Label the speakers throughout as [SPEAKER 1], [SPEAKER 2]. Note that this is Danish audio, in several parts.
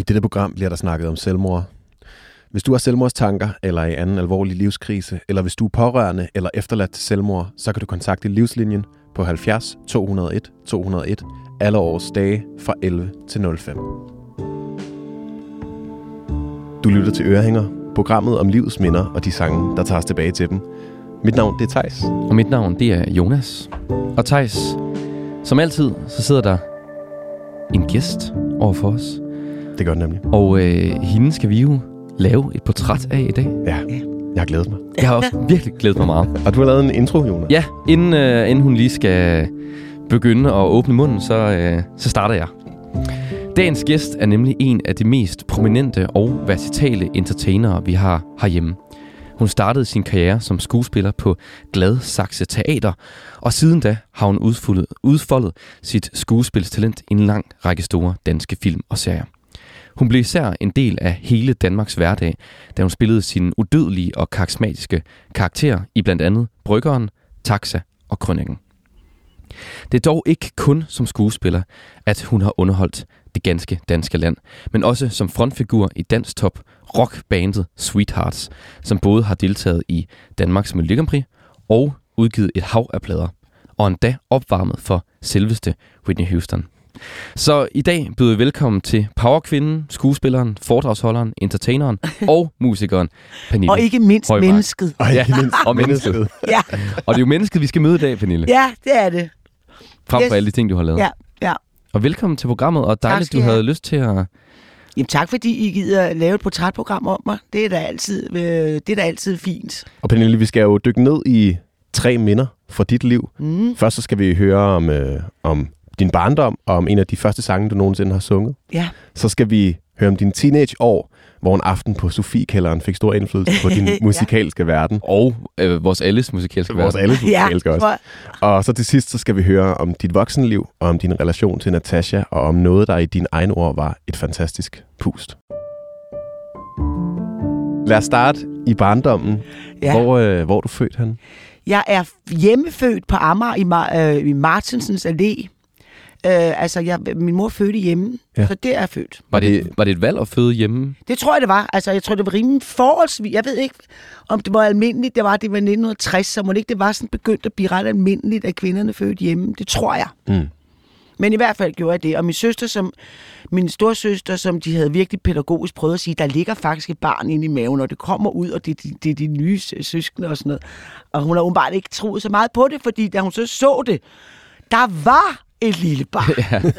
[SPEAKER 1] I dette program bliver der snakket om selvmord. Hvis du har selvmordstanker eller i anden alvorlig livskrise, eller hvis du er pårørende eller efterladt til selvmord, så kan du kontakte Livslinjen på 70 201 201 alle års dage fra 11 til 05. Du lytter til Ørehænger, programmet om livets minder og de sange, der tager os tilbage til dem. Mit navn det er Tejs.
[SPEAKER 2] Og mit navn, det er Jonas. Og Tejs, som altid, så sidder der en gæst over for os.
[SPEAKER 1] Det gør det nemlig.
[SPEAKER 2] Og øh, hende skal vi jo lave et portræt af i dag.
[SPEAKER 1] Ja, jeg har glædet mig.
[SPEAKER 2] Jeg har også virkelig glædet mig meget.
[SPEAKER 1] Og du har lavet en intro, Jonas.
[SPEAKER 2] Ja, inden, øh, inden hun lige skal begynde at åbne munden, så, øh, så starter jeg. Dagens gæst er nemlig en af de mest prominente og versatile entertainere, vi har herhjemme. Hun startede sin karriere som skuespiller på Gladsaxe Teater, og siden da har hun udfoldet, udfoldet sit skuespilstalent i en lang række store danske film og serier. Hun blev især en del af hele Danmarks hverdag, da hun spillede sin udødelige og karismatiske karakter i blandt andet Bryggeren, Taxa og Krønningen. Det er dog ikke kun som skuespiller, at hun har underholdt det ganske danske land, men også som frontfigur i dansk top rockbandet Sweethearts, som både har deltaget i Danmarks Melodi Grand Prix og udgivet et hav af plader, og endda opvarmet for selveste Whitney Houston. Så i dag byder vi velkommen til powerkvinden, skuespilleren, foredragsholderen, entertaineren og musikeren Pernille.
[SPEAKER 3] Og ikke mindst
[SPEAKER 2] Højmark.
[SPEAKER 3] mennesket.
[SPEAKER 1] Og
[SPEAKER 2] Ja,
[SPEAKER 1] ikke mindst
[SPEAKER 2] og mennesket.
[SPEAKER 3] Ja,
[SPEAKER 2] Og det er jo mennesket, vi skal møde i dag, Pernille.
[SPEAKER 3] ja det er det.
[SPEAKER 2] Frem for
[SPEAKER 3] yes.
[SPEAKER 2] alle de ting, du har lavet.
[SPEAKER 3] Ja, ja.
[SPEAKER 2] Og velkommen til programmet, og dejligt, du
[SPEAKER 3] I have.
[SPEAKER 2] havde lyst til at...
[SPEAKER 3] Jamen tak, fordi I gider lave et portrætprogram om mig. Det er da altid, øh, det er da altid fint.
[SPEAKER 1] Og Pernille, vi skal jo dykke ned i tre minder fra dit liv.
[SPEAKER 3] Mm,
[SPEAKER 1] Først så skal vi høre om, øh, om din barndom, og om en af de første sange, du nogensinde har sunget.
[SPEAKER 3] ja.
[SPEAKER 1] Så skal vi høre om dine teenageår, hvor en aften på Sofiekælderen fik stor indflydelse på din
[SPEAKER 3] Ja.
[SPEAKER 1] musikalske verden.
[SPEAKER 2] Og øh, vores alles musikalske
[SPEAKER 1] Vores
[SPEAKER 2] verden.
[SPEAKER 1] alle
[SPEAKER 3] Ja,
[SPEAKER 1] musikalske også.
[SPEAKER 3] tror jeg.
[SPEAKER 1] Og så til sidst, så skal vi høre om dit voksenliv, og om din relation til Natasha, og om noget, der i dine egne ord var et fantastisk pust. Lad os starte i barndommen.
[SPEAKER 3] Ja.
[SPEAKER 1] Hvor, øh, hvor er du født han?
[SPEAKER 3] Jeg er hjemmefødt på Amager i, Mar- øh, i Martensens Allé. Øh, altså, jeg, min mor fødte hjemme,
[SPEAKER 1] Ja.
[SPEAKER 3] så der er født.
[SPEAKER 2] Var det, var det et valg at føde hjemme?
[SPEAKER 3] Det tror jeg, det var. Altså, jeg tror, det var rimelig forholdsvis. Jeg ved ikke, om det var almindeligt. Det var, det var 1960, så må det ikke det var sådan begyndt at blive ret almindeligt, at kvinderne fødte hjemme. Det tror jeg.
[SPEAKER 1] Mm.
[SPEAKER 3] Men i hvert fald gjorde jeg det. Og min søster, som, min storsøster, som de havde virkelig pædagogisk prøvet at sige, der ligger faktisk et barn inde i maven, og det kommer ud, og det, det, det er de nye sø- søskende og sådan noget. Og hun har åbenbart ikke troet så meget på det, fordi da hun så så det, der var et lille barn.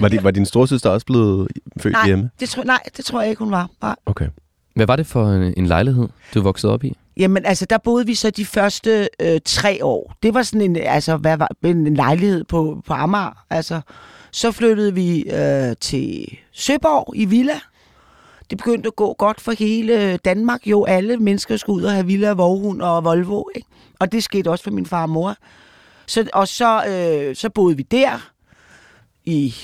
[SPEAKER 1] Var, det, var din storsøster også blevet født
[SPEAKER 3] nej,
[SPEAKER 1] hjemme?
[SPEAKER 3] det tror, nej, det tror jeg ikke, hun var. Nej.
[SPEAKER 1] Okay.
[SPEAKER 2] Hvad var det for en, en lejlighed, du voksede op i?
[SPEAKER 3] Jamen, altså, der boede vi så de første øh, tre år. Det var sådan en, altså, hvad var, en lejlighed på, på Amager. Altså, så flyttede vi øh, til Søborg i Villa. Det begyndte at gå godt for hele Danmark. Jo, alle mennesker skulle ud og have Villa, Vorhund og Volvo. Ikke? Og det skete også for min far og mor. Så, og så, øh, så boede vi der i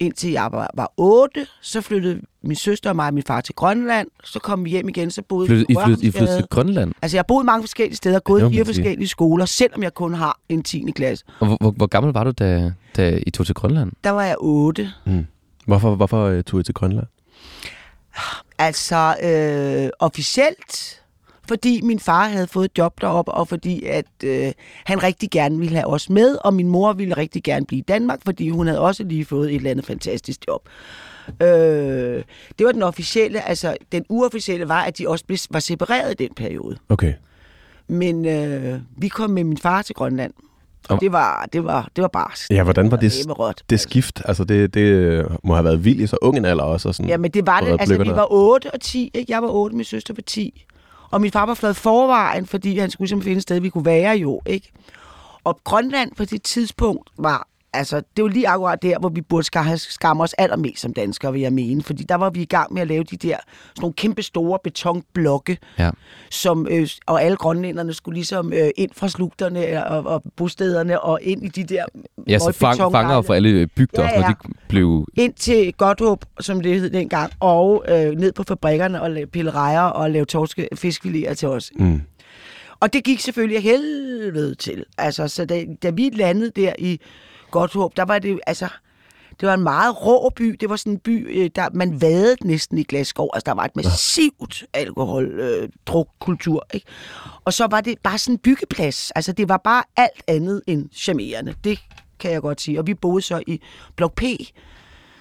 [SPEAKER 3] indtil jeg var, var 8. Så flyttede min søster og mig og min far til Grønland. Så kom vi hjem igen, så boede
[SPEAKER 2] Flyttede,
[SPEAKER 3] vi
[SPEAKER 2] I, flyttede, I flyttede til Grønland?
[SPEAKER 3] Altså, jeg boet mange forskellige steder, gået i fire forskellige skoler, selvom jeg kun har en 10. klasse.
[SPEAKER 2] Og hvor, hvor, hvor gammel var du, da, da I tog til Grønland?
[SPEAKER 3] Der var jeg 8.
[SPEAKER 1] Mm. Hvorfor, hvorfor øh, tog I til Grønland?
[SPEAKER 3] Altså, øh, officielt, fordi min far havde fået et job deroppe, og fordi at øh, han rigtig gerne ville have os med, og min mor ville rigtig gerne blive i Danmark, fordi hun havde også lige fået et eller andet fantastisk job. Øh, det var den officielle, altså den uofficielle var, at de også blev, var separeret i den periode.
[SPEAKER 1] Okay.
[SPEAKER 3] Men øh, vi kom med min far til Grønland, og det var, det var, det var barsk.
[SPEAKER 1] Ja, hvordan var det,
[SPEAKER 3] Det var
[SPEAKER 1] det skift? Altså, det, det må have været vildt i så ung en alder også. Og sådan.
[SPEAKER 3] Ja, men det var det. Altså, vi var 8 og 10. Ikke? Jeg var 8, min søster var 10. Og min far var flad forvejen, fordi han skulle simpelthen finde et sted, vi kunne være jo. Ikke? Og Grønland på det tidspunkt var... Altså, det var lige akkurat der, hvor vi burde ska- skamme os allermest som danskere, vil jeg mene. Fordi der var vi i gang med at lave de der sådan nogle kæmpe store betonblokke,
[SPEAKER 2] Ja.
[SPEAKER 3] som, øh, og alle grønlænderne skulle ligesom øh, ind fra slugterne og, og bostederne og ind i de der
[SPEAKER 2] Ja, så fang, fanger for alle bygder,
[SPEAKER 3] Ja,
[SPEAKER 2] ja, når de blev...
[SPEAKER 3] ind til Godthåb, som det hed dengang, og øh, ned på fabrikkerne og pille rejer og lave torske fiskfiléer til os.
[SPEAKER 1] Mm.
[SPEAKER 3] Og det gik selvfølgelig helvede til. Altså, så da, da vi landede der i Godthåb, der var det altså, Det var en meget rå by. Det var sådan en by, øh, der man vadede næsten i Glasgow. Altså, der var et massivt alkohol, øh, drukkultur, ikke? Og så var det bare sådan en byggeplads. Altså, det var bare alt andet end charmerende. Det kan jeg godt sige. Og vi boede så i Blok P,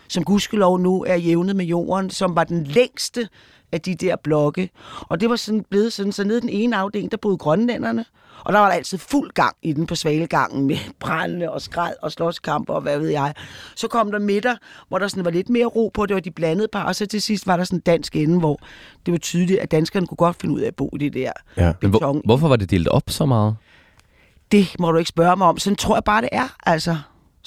[SPEAKER 3] som gudskelov nu er jævnet med jorden, som var den længste af de der blokke. Og det var sådan blevet sådan, så nede den ene afdeling, der boede grønlænderne, og der var der altid fuld gang i den på svalegangen med brændende og skrald og slåskamper og hvad ved jeg. Så kom der midter, hvor der sådan var lidt mere ro på, det var de blandede par, og så til sidst var der sådan en dansk ende, hvor det var tydeligt, at danskerne kunne godt finde ud af at bo i det der
[SPEAKER 1] Ja.
[SPEAKER 2] Men hvor, hvorfor var det delt op så meget?
[SPEAKER 3] Det må du ikke spørge mig om. Sådan tror jeg bare, det er. Altså,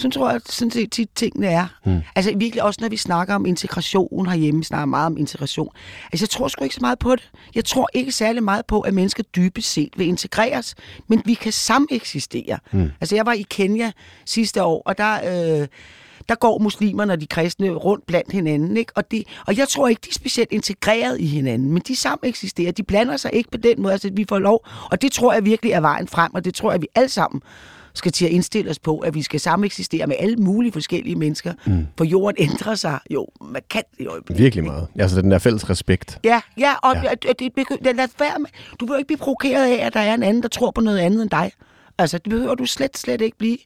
[SPEAKER 3] sådan tror jeg sådan set tit tingene er. Mm. Altså virkelig også, når vi snakker om integration herhjemme, snakker meget om integration. Altså jeg tror sgu ikke så meget på det. Jeg tror ikke særlig meget på, at mennesker dybest set vil integreres, men vi kan sameksistere. Mm. Altså jeg var i Kenya sidste år, og der... Øh, der går muslimerne og de kristne rundt blandt hinanden. Ikke? Og, det, og jeg tror ikke, de er specielt integreret i hinanden, men de sammen eksisterer. De blander sig ikke på den måde, altså vi får lov. Og det tror jeg virkelig er vejen frem, og det tror jeg, vi alle sammen skal til at indstille os på, at vi skal sammen eksistere med alle mulige forskellige mennesker. Mm. For jorden ændrer sig jo markant i øjeblikket.
[SPEAKER 1] Virkelig meget. Altså den der fælles respekt.
[SPEAKER 3] Ja, ja, og
[SPEAKER 1] Ja.
[SPEAKER 3] Det, det, det, lad være med. Du behøver ikke blive provokeret af, at der er en anden, der tror på noget andet end dig. Altså, det behøver du slet, slet ikke blive.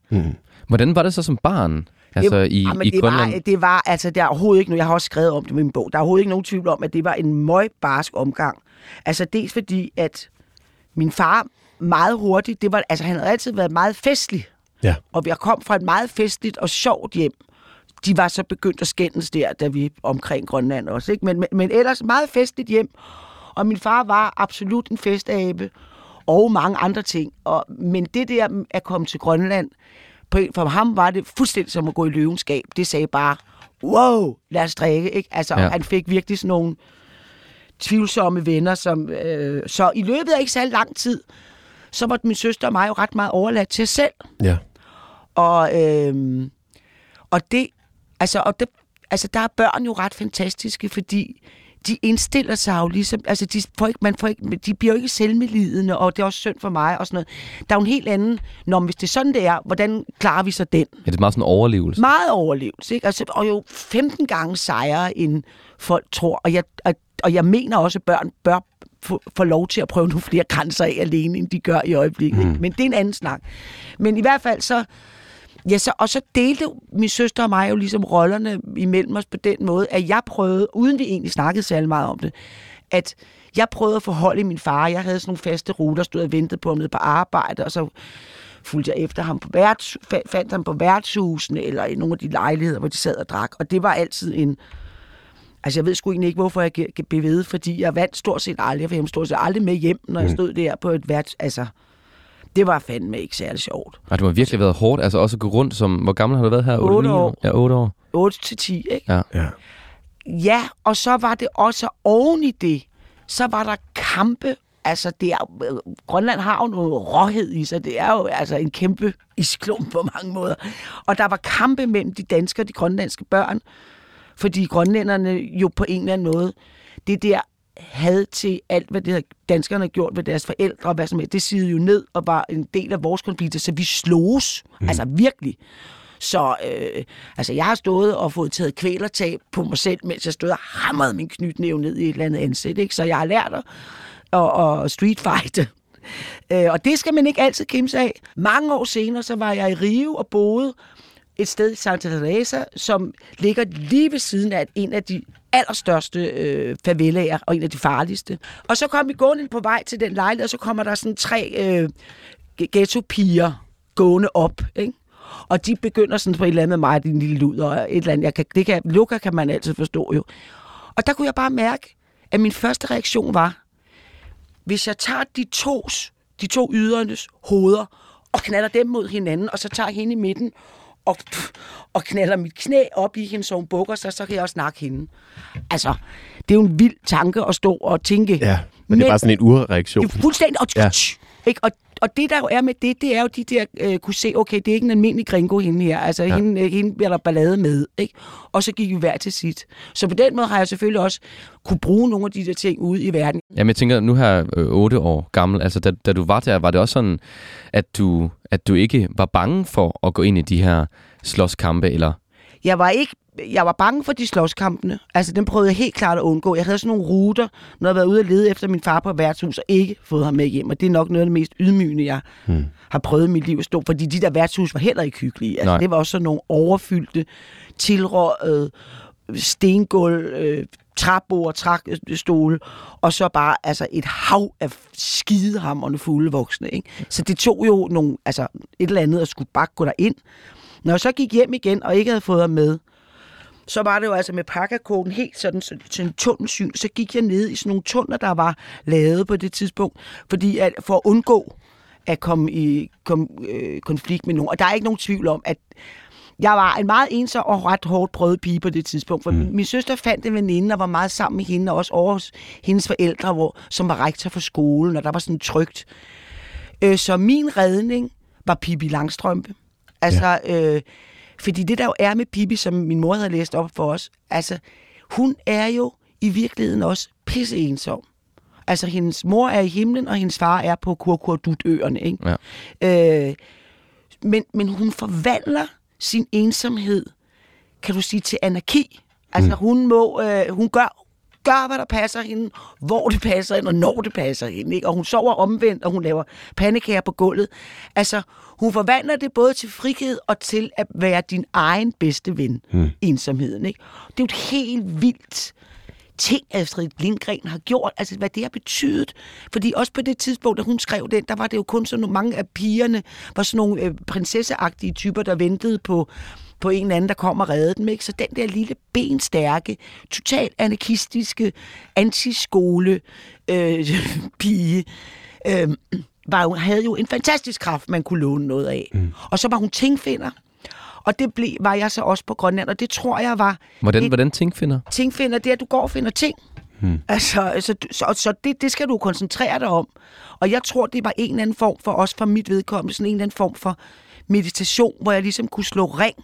[SPEAKER 2] Hvordan var det så som barn? Altså i,
[SPEAKER 3] Jamen,
[SPEAKER 2] i
[SPEAKER 3] det
[SPEAKER 2] Grønland?
[SPEAKER 3] Var, det var, altså, der er overhovedet ikke, noget- jeg har også skrevet om det i min bog, der er overhovedet ikke nogen tvivl om, at det var en møgbarsk omgang. Altså, dels fordi, at min far meget hurtigt, det var, altså, han havde altid været meget festlig,
[SPEAKER 1] Ja.
[SPEAKER 3] og jeg kom fra et meget festligt og sjovt hjem. De var så begyndt at skændes der, da vi omkring Grønland også. Ikke? Men, men, men ellers meget festligt hjem. Og min far var absolut en festabe, og mange andre ting. Og, men det der at komme til Grønland, på, for ham var det fuldstændig som at gå i løvenskab. Det sagde bare, wow, lad os drikke. Ikke? Altså,
[SPEAKER 2] Ja.
[SPEAKER 3] han fik virkelig sådan nogle tvivlsomme venner. Som, øh, så i løbet af ikke så lang tid, så var min søster og mig jo ret meget overladt til os selv.
[SPEAKER 1] Ja.
[SPEAKER 3] Og, øhm, og det, altså, og det, altså, der er børn jo ret fantastiske, fordi de indstiller sig jo ligesom, altså de, får ikke, man får ikke, de bliver jo ikke selvmedlidende, og det er også synd for mig og sådan noget. Der er jo en helt anden, når hvis det er sådan, det er, hvordan klarer vi så den?
[SPEAKER 2] Ja, det er meget sådan overlevelse.
[SPEAKER 3] Meget overlevelse, ikke? Altså, og jo 15 gange sejere, end folk tror. Og jeg, og, og jeg mener også, at børn bør få, få lov til at prøve nogle flere grænser af alene, end de gør i øjeblikket. Mm. Men det er en anden snak. Men i hvert fald så... Ja, så, og så delte min søster og mig jo ligesom rollerne imellem os på den måde, at jeg prøvede, uden vi egentlig snakkede særlig meget om det, at jeg prøvede at forholde min far. Jeg havde sådan nogle faste ruter, stod og ventede på ham nede på arbejde, og så fulgte jeg efter ham på værts, fa- fandt ham på værtshusene, eller i nogle af de lejligheder, hvor de sad og drak. Og det var altid en... Altså, jeg ved sgu egentlig ikke, hvorfor jeg blev ved, fordi jeg vandt stort set aldrig, for jeg stort set aldrig med hjem, når jeg stod der på et vært... Altså, det var fandme ikke særlig sjovt.
[SPEAKER 2] Og det har virkelig været hårdt, altså også at gå rundt som... Hvor gammel har du været her?
[SPEAKER 3] Otte
[SPEAKER 2] 8-9
[SPEAKER 3] år.
[SPEAKER 2] Ja, 8 år.
[SPEAKER 3] 8 til 10, ikke?
[SPEAKER 2] Ja.
[SPEAKER 1] Ja.
[SPEAKER 3] Ja, og så var det også oven i det, så var der kampe. Altså, det er, Grønland har jo noget råhed i sig. Det er jo altså en kæmpe isklump på mange måder. Og der var kampe mellem de danske og de grønlandske børn. Fordi grønlænderne jo på en eller anden måde, det der had til alt, hvad det danskerne har gjort ved deres forældre og hvad som helst, det sidede jo ned og var en del af vores konflikter, så vi sloges. Mm. Altså virkelig. Så øh, altså, jeg har stået og fået taget kvælertab på mig selv, mens jeg stod og hamrede min knytnæve ned i et eller andet ansigt. Ikke? Så jeg har lært at, at, at street fighte. Øh, og det skal man ikke altid kæmpe sig af. Mange år senere, så var jeg i Rio og boede et sted i Santa Teresa, som ligger lige ved siden af en af de allerstørste øh, favelaer, og en af de farligste. Og så kom vi gående på vej til den lejlighed, og så kommer der sådan tre øh, ghetto-piger gående op, ikke? Og de begynder sådan på et eller andet med mig, din lille lud, og et eller andet. Jeg kan, det kan, Luca kan man altid forstå jo. Og der kunne jeg bare mærke, at min første reaktion var, hvis jeg tager de tos, de to ydernes hoveder, og knaller dem mod hinanden, og så tager hende i midten, og, og knaller mit knæ op i hende, så hun bukker sig, så kan jeg også snakke hende. Altså, det er jo en vild tanke at stå og tænke.
[SPEAKER 1] Ja, men, det er bare sådan en urreaktion.
[SPEAKER 3] Det er fuldstændig... Og,
[SPEAKER 1] ja.
[SPEAKER 3] ikke? og, og det, der jo er med det, det er jo de der, øh, kunne se, okay, det er ikke en almindelig gringo, hende her. Altså, ja. hende, øh, hende bliver der ballade med, ikke? Og så gik vi hver til sit. Så på den måde har jeg selvfølgelig også kunne bruge nogle af de der ting ude i verden.
[SPEAKER 2] Jamen, jeg tænker, nu her er øh, 8 år gammel, altså da, da du var der, var det også sådan, at du, at du ikke var bange for at gå ind i de her slåskampe, eller
[SPEAKER 3] jeg var ikke jeg var bange for de slåskampene. Altså, den prøvede jeg helt klart at undgå. Jeg havde sådan nogle ruter, når jeg været ude og lede efter min far på værtshus, og ikke fået ham med hjem. Og det er nok noget af det mest ydmygende, jeg hmm. har prøvet i mit liv at stå. Fordi de der værtshus var heller ikke hyggelige. Altså,
[SPEAKER 2] Nej.
[SPEAKER 3] det var også sådan nogle overfyldte, tilrådede stengulv, øh, træbord, træstole, og så bare altså et hav af skidehammerne fulde voksne. Ikke? Så det tog jo nogle, altså, et eller andet at skulle bare gå derind. Når jeg så gik hjem igen og ikke havde fået ham med, så var det jo altså med pakkerkoden helt sådan så- til en tunnelsyn. Så gik jeg ned i sådan nogle tunneler, der var lavet på det tidspunkt, fordi at, for at undgå at komme i kom, øh, konflikt med nogen. Og der er ikke nogen tvivl om, at jeg var en meget ensom og ret hårdt prøvet pige på det tidspunkt. For mm. min søster fandt en veninde og var meget sammen med hende, og også over hos hendes forældre, hvor, som var rektor for skolen, og der var sådan trygt. Øh, så min redning var Pippi Langstrømpe. Altså, ja. øh, fordi det der jo er med Pippi, som min mor havde læst op for os, altså, hun er jo i virkeligheden også pisse ensom. Altså, hendes mor er i himlen, og hendes far er på Kurkurdutøerne, ikke?
[SPEAKER 2] Ja.
[SPEAKER 3] Øh, men, men hun forvandler sin ensomhed, kan du sige, til anarki. Altså, mm. hun må, øh, hun gør, gør, hvad der passer hende, hvor det passer hende, og når det passer hende. Ikke? Og hun sover omvendt, og hun laver pandekager på gulvet. Altså, hun forvandler det både til frihed og til at være din egen bedste ven, mm. ensomheden. Ikke? Det er jo et helt vildt ting, Astrid Lindgren har gjort, altså hvad det har betydet. Fordi også på det tidspunkt, da hun skrev den, der var det jo kun sådan nogle, mange af pigerne, var sådan nogle øh, prinsesseagtige typer, der ventede på, på en eller anden, der kom og reddede dem. Ikke? Så den der lille benstærke, totalt anarkistiske, antiskole øh, pige, øh, var jo, havde jo en fantastisk kraft, man kunne låne noget af. Mm. Og så var hun tingfinder. Og det blev, var jeg så også på Grønland, og det tror jeg var
[SPEAKER 2] Hvordan,
[SPEAKER 3] et-
[SPEAKER 2] hvordan ting finder?
[SPEAKER 3] ting finder, det er, at du går og finder ting. Hmm. Altså, altså, så, så det, det skal du koncentrere dig om. Og jeg tror, det var en eller anden form for, også for mit vedkommende, sådan en eller anden form for meditation, hvor jeg ligesom kunne slå ring.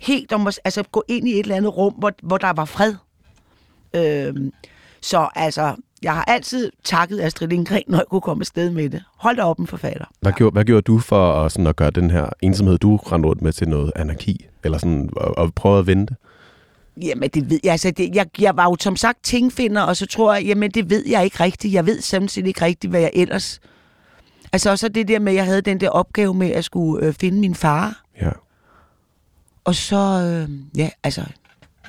[SPEAKER 3] Helt om at altså, gå ind i et eller andet rum, hvor, hvor der var fred. Øhm, så altså, jeg har altid takket Astrid Lindgren, når jeg kunne komme afsted med det. Hold da op, en forfatter.
[SPEAKER 1] Hvad, gjorde, hvad gjorde du for at, sådan, at gøre den her ensomhed, du rendte rundt med, til noget anarki? Eller sådan, at, at prøve at vente?
[SPEAKER 3] Jamen, det ved jeg. Altså, det, jeg, jeg var jo som sagt tingfinder, og så tror jeg, jamen, det ved jeg ikke rigtigt. Jeg ved samtidig ikke rigtigt, hvad jeg ellers... Altså, også det der med, at jeg havde den der opgave med at skulle øh, finde min far.
[SPEAKER 1] Ja.
[SPEAKER 3] Og så, øh, ja, altså,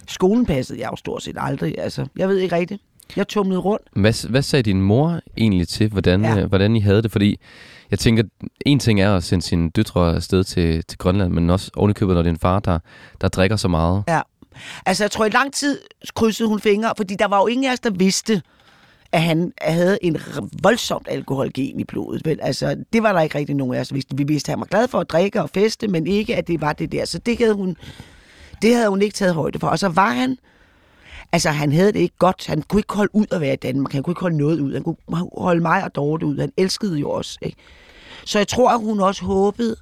[SPEAKER 3] skolen passede jeg jo stort set aldrig. Altså, jeg ved ikke rigtigt. Jeg tumlede rundt.
[SPEAKER 2] Hvad, hvad sagde din mor egentlig til, hvordan,
[SPEAKER 3] Ja.
[SPEAKER 2] ja. hvordan I havde det? Fordi jeg tænker, en ting er at sende sine døtre afsted til, til Grønland, men også ovenikøbet, når det er en far, der, der drikker så meget.
[SPEAKER 3] Ja. Altså, jeg tror, i lang tid krydsede hun fingre, fordi der var jo ingen af os, der vidste, at han havde en voldsomt alkoholgen i blodet. Vel? Altså, det var der ikke rigtig nogen af os, vidste. Vi vidste, at han var glad for at drikke og feste, men ikke, at det var det der. Så det havde hun, det havde hun ikke taget højde for. Og så var han, altså han havde det ikke godt. Han kunne ikke holde ud at være i Danmark. Han kunne ikke holde noget ud. Han kunne holde mig og Dorte ud. Han elskede jo os. Ikke? Så jeg tror, at hun også håbede,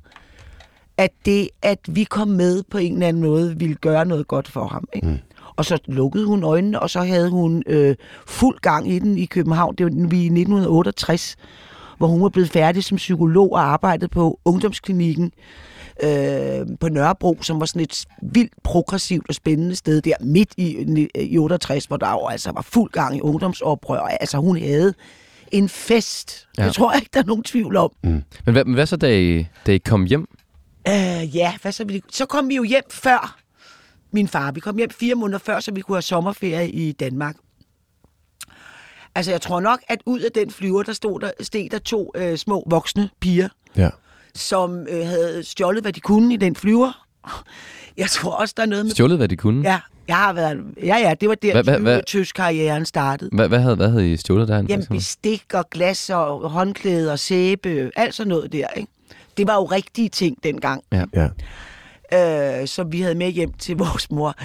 [SPEAKER 3] at det, at vi kom med på en eller anden måde, ville gøre noget godt for ham. Ikke? Mm. Og så lukkede hun øjnene, og så havde hun øh, fuld gang i den i København. Det var vi i 1968, hvor hun var blevet færdig som psykolog og arbejdede på ungdomsklinikken øh, på Nørrebro, som var sådan et vildt progressivt og spændende sted der midt i, i 68, hvor der jo altså var fuld gang i ungdomsoprør. Altså hun havde en fest. Ja. Det tror jeg ikke, der er nogen tvivl om.
[SPEAKER 2] Men hvad, men hvad så, da I, da I kom hjem?
[SPEAKER 3] Øh, ja, hvad så, så kom vi jo hjem før min far. Vi kom hjem fire måneder før, så vi kunne have sommerferie i Danmark. Altså, jeg tror nok, at ud af den flyver, der stod der, steg der to øh, små voksne piger,
[SPEAKER 1] Ja.
[SPEAKER 3] som øh, havde stjålet, hvad de kunne i den flyver. Jeg tror også, der er noget med...
[SPEAKER 2] Stjålet, hvad de kunne?
[SPEAKER 3] Ja, jeg har været... Ja, ja, det var der,
[SPEAKER 2] Hvad- hvad- hvad-
[SPEAKER 3] tysk karrieren startede.
[SPEAKER 2] Hvad, hvad, havde, hvad havde I stjålet der?
[SPEAKER 3] Jamen, bestik og glas og håndklæde og sæbe, alt sådan noget der, ikke? Det var jo rigtige ting dengang.
[SPEAKER 1] ja.
[SPEAKER 3] Øh, som vi havde med hjem til vores mor.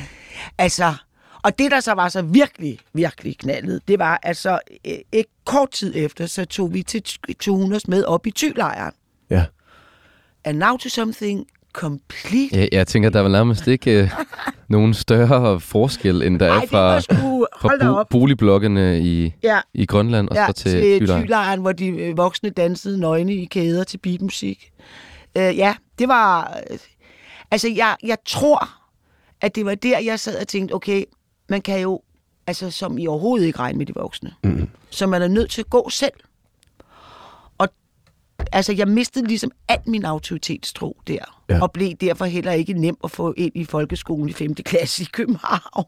[SPEAKER 3] Altså, og det, der så var så virkelig, virkelig knaldet, det var altså øh, et kort tid efter, så tog vi til, os med op i tylejren.
[SPEAKER 1] Ja.
[SPEAKER 3] And now to something complete.
[SPEAKER 2] Ja, jeg tænker, der var nærmest ikke øh, nogen større forskel, end der
[SPEAKER 3] Ej,
[SPEAKER 2] er fra,
[SPEAKER 3] sgu,
[SPEAKER 2] fra bo- boligblokkene i,
[SPEAKER 3] Ja,
[SPEAKER 2] i Grønland og
[SPEAKER 3] ja
[SPEAKER 2] så til,
[SPEAKER 3] til
[SPEAKER 2] Tylejren.
[SPEAKER 3] tylejren, hvor de øh, voksne dansede nøgne i kæder til beatmusik. Øh, ja, det var... Altså, jeg, jeg tror, at det var der, jeg sad og tænkte, okay, man kan jo, altså som i overhovedet ikke regne med de voksne.
[SPEAKER 1] Mm.
[SPEAKER 3] Så man er nødt til at gå selv. Og altså, jeg mistede ligesom al min autoritetstro der.
[SPEAKER 1] Ja.
[SPEAKER 3] Og blev derfor heller ikke nem at få ind i folkeskolen i 5. klasse i København.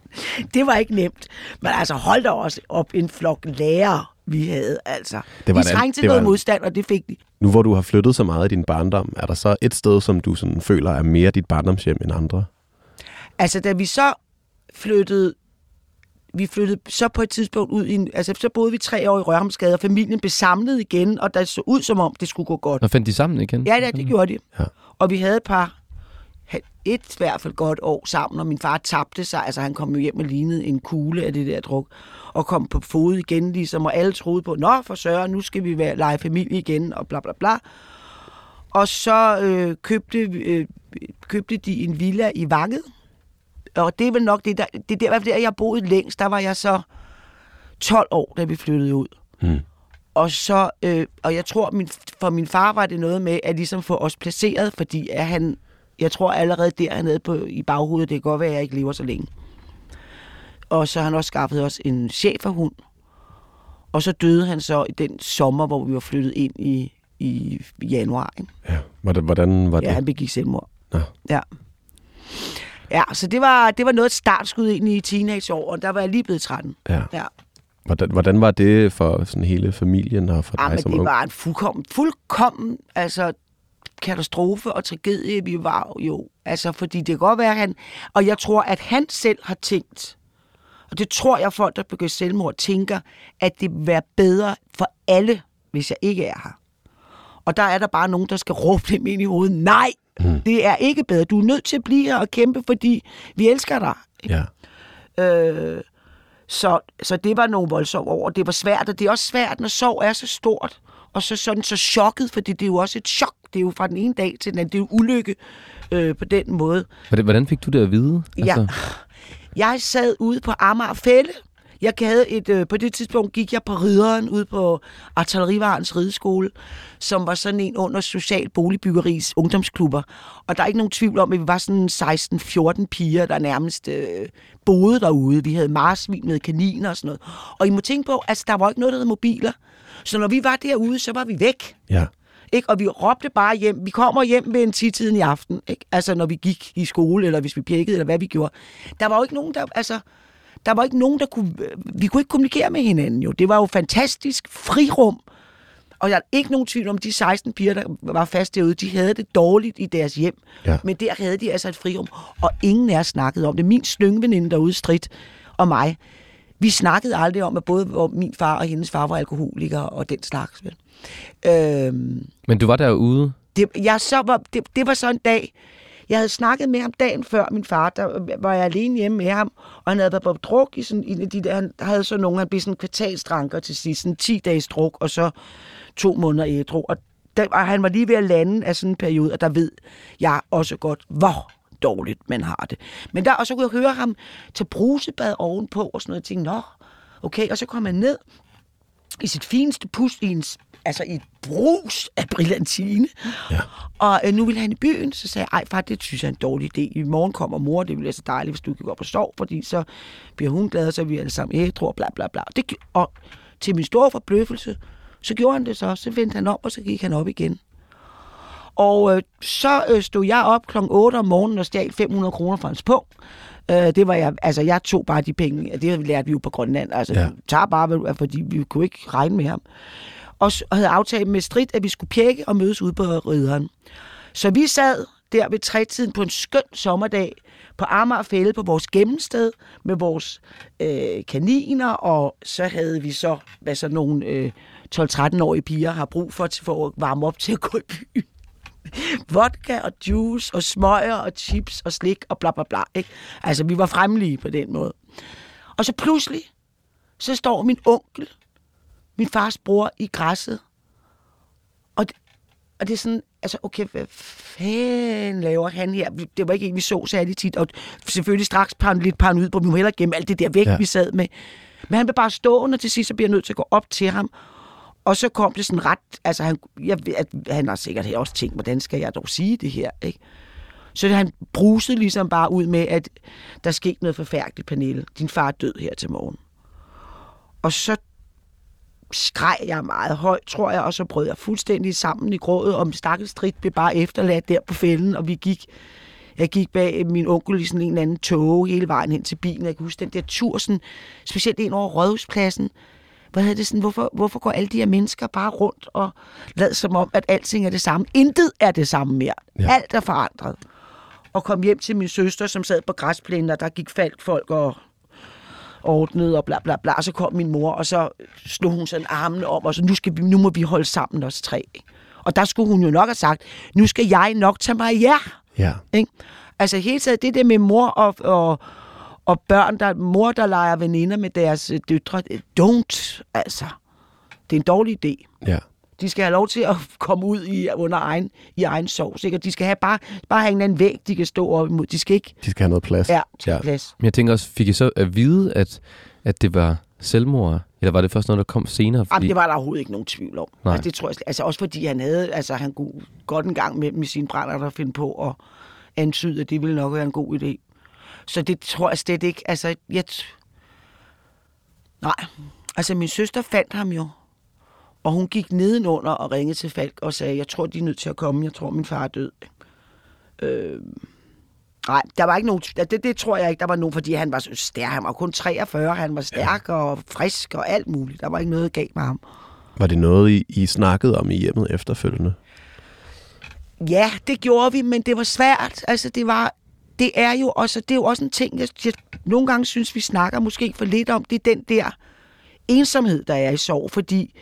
[SPEAKER 3] Det var ikke nemt. Men altså, hold da også op en flok lærere, vi havde. Altså,
[SPEAKER 1] Det var
[SPEAKER 3] de trængte til noget
[SPEAKER 1] en-
[SPEAKER 3] modstand, og det fik de.
[SPEAKER 1] Nu hvor du har flyttet så meget i din barndom, er der så et sted, som du sådan føler er mere dit barndomshjem end andre?
[SPEAKER 3] Altså, da vi så flyttede, vi flyttede så på et tidspunkt ud i en, altså så boede vi tre år i Rørhamsgade, og familien blev samlet igen, og der så ud som om, det skulle gå godt.
[SPEAKER 2] Nå, fandt de sammen igen?
[SPEAKER 3] Ja, ja, det gjorde de.
[SPEAKER 1] Ja.
[SPEAKER 3] Og vi havde et par, et i hvert fald godt år sammen, og min far tabte sig, altså han kom jo hjem og lignede en kugle af det der druk, og kom på fod igen ligesom, og alle troede på, nå for søren, nu skal vi være, lege familie igen, og bla bla bla. Og så øh, købte, øh, købte de en villa i Vanget, og det er vel nok det, der, det er der, der, jeg boede længst, der var jeg så 12 år, da vi flyttede ud.
[SPEAKER 1] Mm.
[SPEAKER 3] Og så, øh, og jeg tror, min, for min far var det noget med at ligesom få os placeret, fordi at han, jeg tror allerede der, han havde på, i baghovedet, det kan godt være, at jeg ikke lever så længe. Og så har han også skaffet os en cheferhund. Og så døde han så i den sommer, hvor vi var flyttet ind i, i januar. Ikke?
[SPEAKER 1] Ja. Hvordan, hvordan var det?
[SPEAKER 3] Ja, han begik selvmord.
[SPEAKER 1] Nå.
[SPEAKER 3] Ja. Ja, så det var, det var noget et startskud ind i teenageår, og der var jeg lige blevet 13.
[SPEAKER 1] Ja.
[SPEAKER 3] Ja.
[SPEAKER 1] Hvordan, hvordan var det for sådan hele familien og for
[SPEAKER 3] Ja,
[SPEAKER 1] dig
[SPEAKER 3] men
[SPEAKER 1] som
[SPEAKER 3] det
[SPEAKER 1] ung?
[SPEAKER 3] var en fuldkommen, fuldkommen altså, katastrofe og tragedie, vi var jo. Altså, fordi det kan godt være, at han... Og jeg tror, at han selv har tænkt, og det tror jeg, folk, der begår selvmord, tænker, at det vil være bedre for alle, hvis jeg ikke er her. Og der er der bare nogen, der skal råbe dem ind i hovedet. Nej, mm. det er ikke bedre. Du er nødt til at blive her og kæmpe, fordi vi elsker dig.
[SPEAKER 1] Ja.
[SPEAKER 3] Øh, så, så det var nogle voldsomme år. Det var svært, og det er også svært, når sorg er så stort, og så sådan så chokket, fordi det er jo også et chok. Det er jo fra den ene dag til den anden. Det er jo ulykke øh, på den måde.
[SPEAKER 2] Hvordan, fik du det at vide? Altså,
[SPEAKER 3] Ja. Jeg sad ude på Amager Fælde. Jeg havde et, øh, på det tidspunkt gik jeg på Ridderen ude på Artillerivarens rideskole, som var sådan en under social boligbyggeris ungdomsklubber. Og der er ikke nogen tvivl om, at vi var sådan 16-14 piger, der nærmest øh, boede derude. Vi havde marsvin med kaniner og sådan noget. Og I må tænke på, altså der var ikke noget, der hed mobiler. Så når vi var derude, så var vi væk.
[SPEAKER 1] Ja.
[SPEAKER 3] Ikke? Og vi råbte bare hjem. Vi kommer hjem ved en tiden i aften. Ikke? Altså, når vi gik i skole, eller hvis vi pjekkede, eller hvad vi gjorde. Der var jo ikke nogen, der... Altså, der var ikke nogen, der kunne... Vi kunne ikke kommunikere med hinanden, jo. Det var jo fantastisk frirum. Og jeg er ikke nogen tvivl om, de 16 piger, der var fast derude, de havde det dårligt i deres hjem.
[SPEAKER 1] Ja.
[SPEAKER 3] Men der havde de altså et frirum, og ingen af os snakkede om det. Min slyngveninde derude, Strid, og mig, vi snakkede aldrig om, at både hvor min far og hendes far var alkoholikere og den slags. Vel? Øhm,
[SPEAKER 2] Men du var derude?
[SPEAKER 3] det, jeg så var, det, det var så en dag, jeg havde snakket med ham dagen før min far, der var jeg alene hjemme med ham, og han havde været på druk i sådan en af de der, han havde så nogle, han blev sådan kvartalsdranker til sidst, sådan 10 dages druk, og så to måneder ædru, og, der, og han var lige ved at lande af sådan en periode, og der ved jeg også godt, hvor dårligt man har det. Men der, og så kunne jeg høre ham til brusebad ovenpå, og sådan noget, og tænkte, nå, okay, og så kom han ned, i sit fineste pus, i en, altså i et brus af brillantine.
[SPEAKER 1] Ja.
[SPEAKER 3] Og øh, nu vil han i byen, så sagde jeg, ej far, det synes jeg er en dårlig idé. I morgen kommer mor, det bliver så dejligt, hvis du kan gå op og sove, fordi så bliver hun glad, og så er vi alle sammen ædru, og bla bla bla. Det, og til min store forbløffelse, så gjorde han det så, så vendte han om, og så gik han op igen. Og øh, så øh, stod jeg op kl. 8 om morgenen og stjal 500 kroner fra hans punkt. Øh, det var jeg, altså jeg tog bare de penge, det lærte vi jo på Grønland, altså
[SPEAKER 1] Ja.
[SPEAKER 3] tager bare, fordi vi kunne ikke regne med ham. Og, og havde aftalt med Strid, at vi skulle pjekke og mødes ude på ridderen. Så vi sad der ved trætiden på en skøn sommerdag på Amager Fælde på vores gemmested med vores øh, kaniner, og så havde vi så, hvad så nogle øh, 12-13-årige piger har brug for, til- for at varme op til at gå i byen vodka og juice og smøger og chips og slik og bla bla bla. Ikke? Altså, vi var fremlige på den måde. Og så pludselig, så står min onkel, min fars bror, i græsset. Og, det- og det er sådan, altså, okay, hvad fanden laver han her? Det var ikke en, vi så særlig tit. Og selvfølgelig straks par, lidt paranoid på, vi må hellere gemme alt det der væk,
[SPEAKER 1] Ja.
[SPEAKER 3] vi sad med. Men han blev bare stående, og til sidst så bliver jeg nødt til at gå op til ham. Og så kom det sådan ret, altså han, jeg at han har sikkert også tænkt, hvordan skal jeg dog sige det her, ikke? Så han brusede ligesom bare ud med, at der skete noget forfærdeligt, Pernille. Din far er død her til morgen. Og så skreg jeg meget højt, tror jeg, og så brød jeg fuldstændig sammen i grådet, og stakkels strid blev bare efterladt der på fælden, og vi gik, jeg gik bag min onkel i sådan en eller anden tog hele vejen hen til bilen. Jeg kan huske den der tur, sådan, specielt ind over Rådhuspladsen. Hvad hedder det sådan, hvorfor, hvorfor går alle de her mennesker bare rundt og lader som om, at alting er det samme? Intet er det samme mere.
[SPEAKER 1] Ja.
[SPEAKER 3] Alt er forandret. Og kom hjem til min søster, som sad på græsplænen, og der gik faldt folk og ordnede og bla bla bla. Og så kom min mor, og så slog hun sådan armene om, og så nu, skal vi, nu må vi holde sammen os tre. Og der skulle hun jo nok have sagt, nu skal jeg nok tage mig af jer.
[SPEAKER 1] Ja.
[SPEAKER 3] Ikke? Altså hele tiden det der med mor og, og, og børn, der, mor, der leger veninder med deres øh, døtre. Don't, altså. Det er en dårlig idé.
[SPEAKER 1] Ja.
[SPEAKER 3] De skal have lov til at komme ud i, under egen, i egen sovs, ikke? Og de skal have bare, bare have en anden væg, de kan stå op imod. De skal ikke
[SPEAKER 1] De skal have noget plads.
[SPEAKER 3] ja,
[SPEAKER 1] Ja.
[SPEAKER 3] plads.
[SPEAKER 2] Men jeg tænker også, fik I så at vide, at, at det var selvmord? Eller var det først noget, der kom senere?
[SPEAKER 3] Jamen, det var der overhovedet ikke nogen tvivl om.
[SPEAKER 2] Nej.
[SPEAKER 3] Altså, det tror jeg, slet- altså også fordi han havde, altså han kunne godt en gang med, med sine brænder der finde på at antyde, at det ville nok være en god idé. Så det tror jeg slet ikke, altså jeg... t- Nej, altså min søster fandt ham jo, og hun gik nedenunder og ringede til Falk og sagde, jeg tror, de er nødt til at komme, jeg tror, min far er død. Øh, nej, der var ikke nogen, det, det tror jeg ikke, der var nogen, fordi han var så stærk, han var kun 43, han var stærk ja. og frisk og alt muligt, der var ikke noget galt med ham.
[SPEAKER 1] Var det noget, I, I snakkede om i hjemmet efterfølgende?
[SPEAKER 3] Ja, det gjorde vi, men det var svært. Altså, det var... Det er jo også, det er jo også en ting, jeg, jeg nogle gange synes, vi snakker måske for lidt om. Det er den der ensomhed, der er i sorg, fordi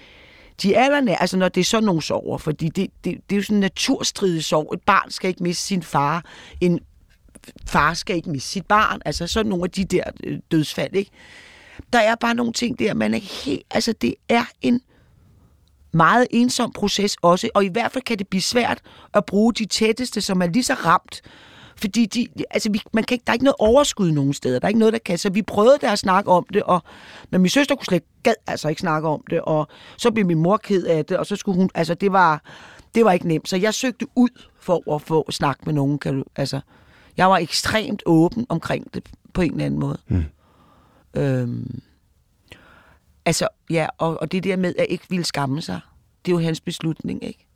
[SPEAKER 3] de allerne, altså når det er sådan nogle sover, fordi det, det, det er jo sådan en naturstridig sorg. Et barn skal ikke miste sin far. En far skal ikke miste sit barn. Altså sådan nogle af de der øh, dødsfald, ikke? Der er bare nogle ting der, man er helt... Altså det er en meget ensom proces også, og i hvert fald kan det blive svært at bruge de tætteste, som er lige så ramt. Fordi de, altså vi, man kan ikke, der er ikke noget overskud nogen steder. Der er ikke noget, der kan. Så vi prøvede der at snakke om det, og men min søster kunne slet gad altså ikke snakke om det, og så blev min mor ked af det, og så skulle hun, altså det var, det var ikke nemt. Så jeg søgte ud for at få snak med nogen, kan du, altså. Jeg var ekstremt åben omkring det på en eller anden måde.
[SPEAKER 1] Mm.
[SPEAKER 3] Øhm, altså, ja, og, og det der med at ikke ville skamme sig, det er jo hans beslutning, ikke?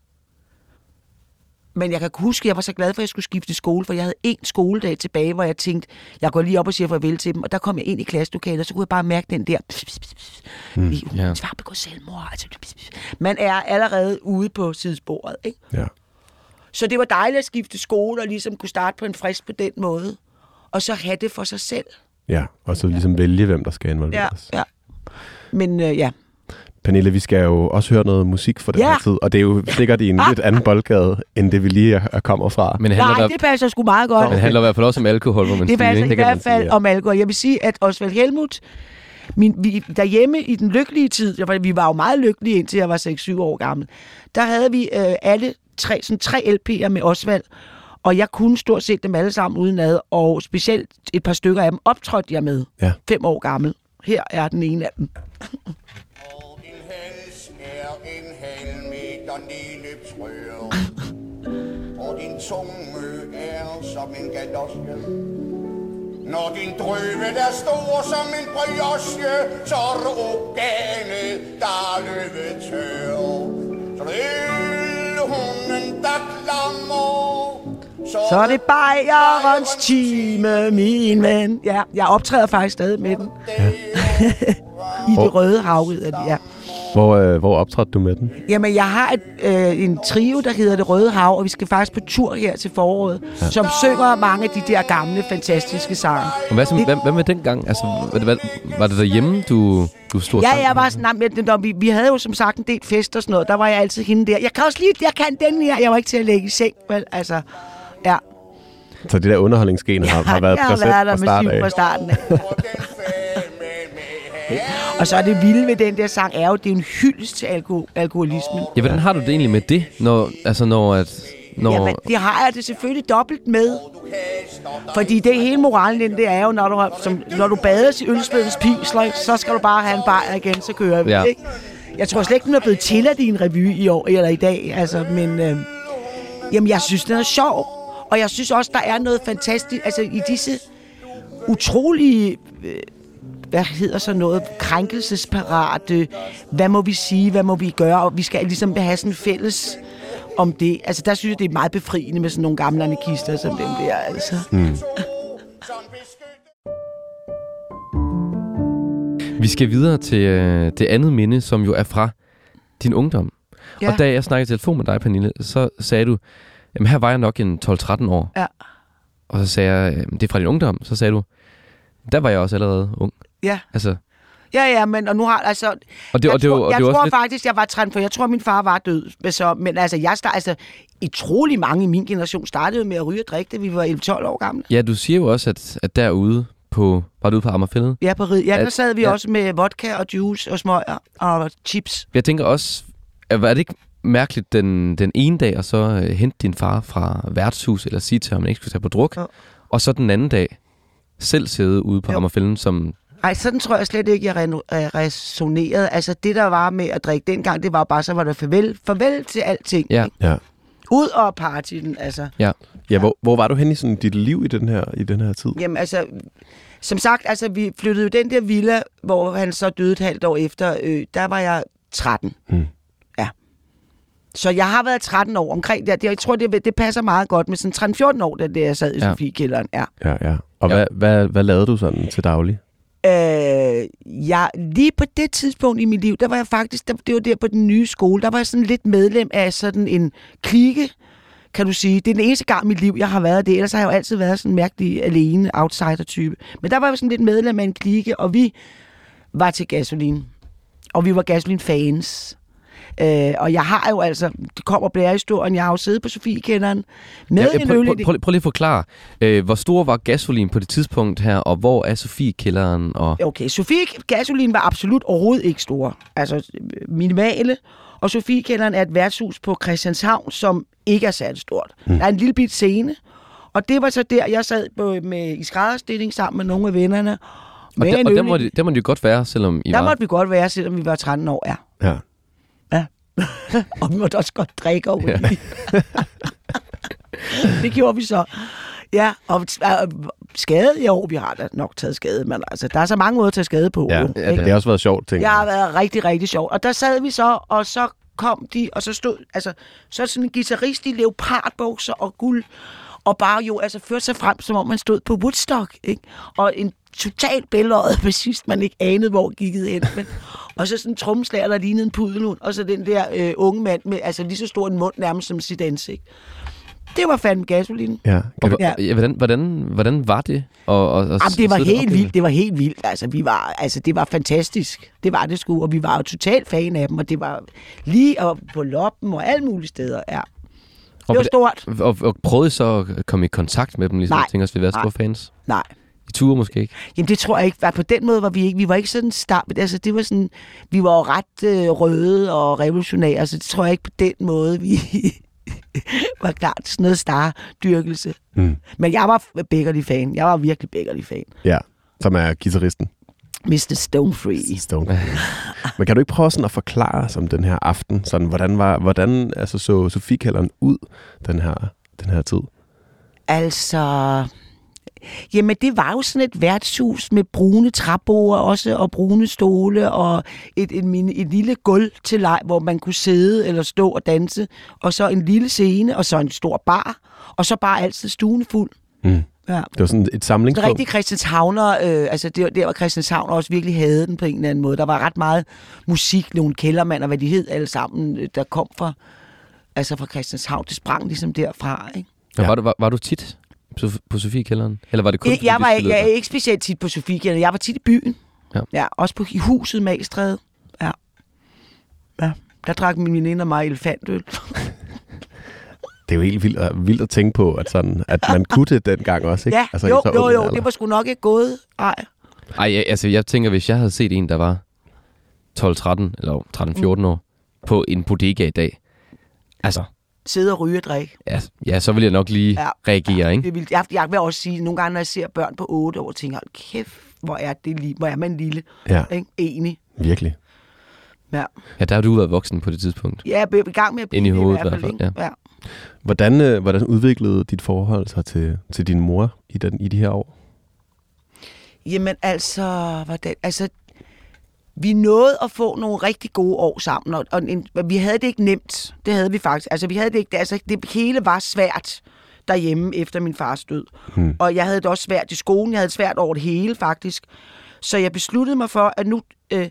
[SPEAKER 3] Men jeg kan huske, at jeg var så glad for, at jeg skulle skifte skole, for jeg havde en skoledag tilbage, hvor jeg tænkte, jeg går lige op og siger farvel til dem, og der kom jeg ind i klasselokalet, og så kunne jeg bare mærke den der, mm,
[SPEAKER 2] ja.
[SPEAKER 3] ja. min far begået selvmord. Altså, man er allerede ude på sidesporet, ikke?
[SPEAKER 1] Ja.
[SPEAKER 3] Så det var dejligt at skifte skole og ligesom kunne starte på en frisk på den måde. Og så have det for sig selv.
[SPEAKER 1] Ja, og så ligesom vælge, hvem der skal
[SPEAKER 3] Ja,
[SPEAKER 1] involveres.
[SPEAKER 3] ja. Men øh, ja,
[SPEAKER 1] Pernille, vi skal jo også høre noget musik for den
[SPEAKER 3] Ja.
[SPEAKER 1] her tid, og det er jo sikkert i en lidt anden boldgade, end det vi lige er, kommer fra.
[SPEAKER 2] Men
[SPEAKER 3] nej,
[SPEAKER 2] der,
[SPEAKER 3] det passer sgu meget godt.
[SPEAKER 2] men det handler i hvert fald også om alkohol, må man
[SPEAKER 3] Det passer i hvert fald om alkohol. Jeg vil sige, at Osvald Helmut, min, vi, derhjemme i den lykkelige tid, for vi var jo meget lykkelige indtil jeg var 6-7 år gammel, der havde vi øh, alle tre, sådan tre LP'er med Osvald, og jeg kunne stort set dem alle sammen udenad, og specielt et par stykker af dem optrådte jeg med,
[SPEAKER 1] Ja.
[SPEAKER 3] fem år gammel. Her er den ene af dem.
[SPEAKER 4] En halv meter nedløbsrør. Og din tunge er som en galoske. Når din drøve er stor som en brioche, så er det organet, der er løbet tør. Så det er hunden, der klammer.
[SPEAKER 3] Så er det Bayerens time, min ven. Ja, jeg optræder faktisk stadig med den. I det røde hav, ja.
[SPEAKER 1] Hvor, øh, hvor optrådte du med den?
[SPEAKER 3] Jamen, jeg har et, øh, en trio, der hedder Det Røde Hav, og vi skal faktisk på tur her til foråret, ja. som synger mange af de der gamle, fantastiske sange.
[SPEAKER 2] Og hvad, så, hvad, hvad med dengang? Altså, var det, var det derhjemme, du, du stod
[SPEAKER 3] Ja, jeg var sådan, nej, men, når vi, vi havde jo som sagt en del fest og sådan noget, der var jeg altid hende der. Jeg kan også lige, jeg kan den her. Jeg var ikke til at lægge i seng, vel, altså, ja.
[SPEAKER 1] Så det der underholdningsgen har, har været
[SPEAKER 3] jeg har været der
[SPEAKER 1] fra
[SPEAKER 3] med
[SPEAKER 1] start
[SPEAKER 3] syv
[SPEAKER 1] af.
[SPEAKER 3] fra starten af.
[SPEAKER 4] Og
[SPEAKER 3] så er det vilde ved den der sang, er jo, det er en hyldest til alko- alkoholismen.
[SPEAKER 2] Ja, hvordan har du det egentlig med det, når, altså når, at, når
[SPEAKER 3] Jamen, det har jeg det selvfølgelig dobbelt med. Fordi det hele moralen den, det er jo, når du, har, som, når du bades i ølspædens pisler, så skal du bare have en bajer igen, så kører vi.
[SPEAKER 2] Ja.
[SPEAKER 3] Ikke? Jeg tror slet ikke, den er blevet tilladt i en revy i år eller i dag. Altså, men øh, jamen, jeg synes, den er sjov. Og jeg synes også, der er noget fantastisk, altså i disse utrolige, øh, hvad hedder så noget, krænkelsesparate, hvad må vi sige, hvad må vi gøre, og vi skal ligesom have sådan fælles om det. Altså der synes jeg, det er meget befriende med sådan nogle gamle anarkister som dem der, altså. Mm.
[SPEAKER 2] Vi skal videre til øh, det andet minde, som jo er fra din ungdom.
[SPEAKER 3] Ja.
[SPEAKER 2] Og da jeg snakkede i telefon med dig, Pernille, så sagde du, jamen her var jeg nok en 12-13 år.
[SPEAKER 3] Ja.
[SPEAKER 2] Og så sagde jeg, "Jamen, det er fra din ungdom. Så sagde du, der var jeg også allerede ung.
[SPEAKER 3] Ja.
[SPEAKER 2] Altså,
[SPEAKER 3] Ja, ja, men og nu har altså...
[SPEAKER 2] og det,
[SPEAKER 3] jeg
[SPEAKER 2] og det, var-
[SPEAKER 3] tror,
[SPEAKER 2] og
[SPEAKER 3] jeg
[SPEAKER 2] det
[SPEAKER 3] tror
[SPEAKER 2] lidt,
[SPEAKER 3] faktisk, jeg var 13, for jeg tror, min far var død. Men Så, men altså, jeg start, altså, utrolig mange i min generation startede med at ryge og drikke, da vi var 11-12 år gamle.
[SPEAKER 2] Ja, du siger jo også, at, at derude på, var du ude på Amagerfællet?
[SPEAKER 3] Ja, på rid. Ja, der sad vi
[SPEAKER 2] ja.
[SPEAKER 3] også med vodka og juice og smøger og chips.
[SPEAKER 2] Jeg tænker også, var det ikke mærkeligt den, den ene dag, og så øh, hente din far fra værtshus, eller sige til ham, at han ikke skulle tage på druk,
[SPEAKER 3] Jo.
[SPEAKER 2] og så den anden dag selv sidde ude på
[SPEAKER 3] Jo.
[SPEAKER 2] Amagerfælden, som...
[SPEAKER 3] Ej, sådan tror jeg slet ikke, jeg øh, resonerede. Altså, det der var med at drikke dengang, det var bare, så var der farvel, farvel til alting.
[SPEAKER 2] Ja.
[SPEAKER 3] ikke?
[SPEAKER 1] Ja.
[SPEAKER 3] Ud og partyen, altså.
[SPEAKER 1] Ja, hvor, hvor var du hen i sådan dit liv i den her, i den her tid?
[SPEAKER 3] Jamen altså, som sagt, altså vi flyttede jo den der villa, hvor han så døde et halvt år efter, øh, der var jeg 13.
[SPEAKER 1] Mm.
[SPEAKER 3] Ja. Så jeg har været 13 år omkring det. Jeg tror, det, det passer meget godt med sådan 13-14 år, da det jeg sad i
[SPEAKER 2] Ja.
[SPEAKER 3] ja. Sofiekælderen. Ja.
[SPEAKER 1] Ja, ja. Og
[SPEAKER 2] Ja.
[SPEAKER 1] Hvad, hvad, hvad lavede du sådan til daglig?
[SPEAKER 3] Øh, jeg, lige på det tidspunkt i mit liv, der var jeg faktisk, der, det var der på den nye skole, der var jeg sådan lidt medlem af sådan en klike, kan du sige. Det er den eneste gang i mit liv, jeg har været det. Ellers har jeg jo altid været sådan en mærkelig alene outsider-type. Men der var jeg sådan lidt medlem af en klike, og vi var til gasolin. Og vi var gasolin-fans. Øh, og jeg har jo altså, det kommer blærehistorien, jeg har jo siddet på Sofiekenderen med
[SPEAKER 2] Ja,
[SPEAKER 3] en
[SPEAKER 2] prøv,
[SPEAKER 3] øl
[SPEAKER 2] prøv, prøv, prøv lige at forklare, øh, hvor stor var gasolin på det tidspunkt her, og hvor er Sofie-kælderen? Og...
[SPEAKER 3] Okay, Sofie Gasolin var absolut overhovedet ikke store. Altså øh, minimale. Og Sofiekælderen er et værtshus på Christianshavn, som ikke er særlig stort. Mm. Der er en lille bit scene. Og det var så der, jeg sad på, med, i skrædderstilling sammen med nogle af vennerne.
[SPEAKER 2] Og,
[SPEAKER 3] Med
[SPEAKER 2] der,
[SPEAKER 3] en
[SPEAKER 2] og der,
[SPEAKER 3] øl i-
[SPEAKER 2] må det, der må det jo godt være, selvom I
[SPEAKER 3] der
[SPEAKER 2] var...
[SPEAKER 3] måtte vi godt være, selvom vi var 13 år, ja.
[SPEAKER 1] Ja.
[SPEAKER 3] og vi måtte også godt drikke over ja. Det gjorde vi så. Ja, og øh, skade, jo, vi har da nok taget skade, men altså, der er så mange måder at tage skade på.
[SPEAKER 1] ja.
[SPEAKER 3] jo,
[SPEAKER 1] ja det har også været sjovt, tænker
[SPEAKER 3] Det har
[SPEAKER 1] jeg.
[SPEAKER 3] været rigtig, rigtig sjovt. Og der sad vi så, og så kom de, og så stod, altså, så sådan en guitarist i leopardbukser og guld, og bare jo, altså, førte sig frem, som om man stod på Woodstock, ikke? Og en total bælåret bassist, man ikke anede, hvor gik hen. Men, og så sådan en trommeslager, der lignede en pudelhund, og så den der øh, unge mand med, altså lige så stor en mund nærmest som sit ansigt. Det var fandme gasolin.
[SPEAKER 1] Ja.
[SPEAKER 2] Og, ja. Hvordan, hvordan, hvordan var det? Og, og, og
[SPEAKER 3] Jamen, det var helt
[SPEAKER 2] deroppe?
[SPEAKER 3] vildt. Det var helt vildt. Altså, vi var, altså, det var fantastisk. Det var det sgu. Og vi var jo totalt fan af dem. Og det var lige og på loppen og alle mulige steder. Ja.
[SPEAKER 2] Og,
[SPEAKER 3] Det var
[SPEAKER 2] hvordan-
[SPEAKER 3] stort.
[SPEAKER 2] og, og prøvede så at komme i kontakt med dem, ligesom
[SPEAKER 3] Nej.
[SPEAKER 2] jeg tænker os, vi være store fans?
[SPEAKER 3] Nej.
[SPEAKER 2] I ture måske ikke?
[SPEAKER 3] Jamen, det tror jeg ikke. På den måde var vi ikke. Vi var ikke sådan start. Altså, det var sådan... Vi var jo ret øh, røde og revolutionære. Så det tror jeg ikke på den måde, vi var klar til sådan noget stardyrkelse.
[SPEAKER 1] Mm.
[SPEAKER 3] Men jeg var Beckerly-fan. Jeg var virkelig Beckerly-fan.
[SPEAKER 1] ja, som er guitaristen.
[SPEAKER 3] Mr. Stonefree.
[SPEAKER 1] Stone. Men kan du ikke prøve sådan at forklare som den her aften, sådan, hvordan, var, hvordan altså, så Sofiekælderen ud den her, den her tid?
[SPEAKER 3] Altså... Jamen, det var jo sådan et værtshus med brune træbord også, og brune stole, og et, et, mini, et lille gulv til leg, hvor man kunne sidde eller stå og danse, og så en lille scene, og så en stor bar, og så bare altid stuen fuld.
[SPEAKER 1] Mm.
[SPEAKER 3] Ja.
[SPEAKER 1] Det var sådan et samlingspunkt.
[SPEAKER 3] rigtig Christianshavner, øh, altså det var der, hvor Christianshavn også virkelig havde den på en eller anden måde. Der var ret meget musik, nogle kældermand og hvad de hed alle sammen, øh, der kom fra, altså fra Christianshavn. Det sprang ligesom derfra, ikke?
[SPEAKER 2] Ja.
[SPEAKER 1] Ja.
[SPEAKER 2] Var, du, var, var du tit på, Sofie-kælderen? Eller var det kun,
[SPEAKER 3] Jeg, jeg, var, jeg er ikke specielt tit på Sofiekælderen. Jeg var tit i byen.
[SPEAKER 2] Ja.
[SPEAKER 3] ja også på, i huset Magstræde. Ja. ja. Der drak min veninde og mig elefantøl.
[SPEAKER 1] Det er jo helt vildt, at- vildt at tænke på, at, sådan, at man kunne det dengang også, ikke?
[SPEAKER 3] Ja,
[SPEAKER 1] altså,
[SPEAKER 3] jo, jo, jo,
[SPEAKER 1] alder.
[SPEAKER 3] det var sgu nok ikke gået. Ej.
[SPEAKER 2] Ej, jeg- altså jeg tænker, hvis jeg havde set en, der var 12-13 eller 13-14 år på en bodega i dag, altså,
[SPEAKER 3] Sidde og ryge og drikke.
[SPEAKER 2] ja, ja så ville jeg nok lige
[SPEAKER 3] Ja.
[SPEAKER 2] ja. reagere, ikke?
[SPEAKER 3] Det vil, jeg, jeg vil også sige, nogle gange, når jeg ser børn på 8 år, tænker jeg, kæft, hvor er, det lige, hvor er man lille.
[SPEAKER 1] Ja,
[SPEAKER 3] Ikke? Enig.
[SPEAKER 1] virkelig.
[SPEAKER 3] Ja.
[SPEAKER 2] Ja, der har du været voksen på det tidspunkt.
[SPEAKER 3] Jeg er i gang med at blive
[SPEAKER 2] Ind i
[SPEAKER 3] det
[SPEAKER 2] hovedet
[SPEAKER 3] hvert
[SPEAKER 2] i hvert
[SPEAKER 3] fald, ikke? ja.
[SPEAKER 1] Hvordan, øh, hvordan udviklede dit forhold sig til, til din mor i, den, i de her år?
[SPEAKER 3] Jamen altså, hvordan, altså, vi nåede at få nogle rigtig gode år sammen, og, og en, vi havde det ikke nemt. Det havde vi faktisk. Altså, vi havde det ikke, altså, det hele var svært derhjemme efter min fars død. Hmm. Og jeg havde det også svært i skolen. Jeg havde det svært over det hele, faktisk. Så jeg besluttede mig for, at nu, øh,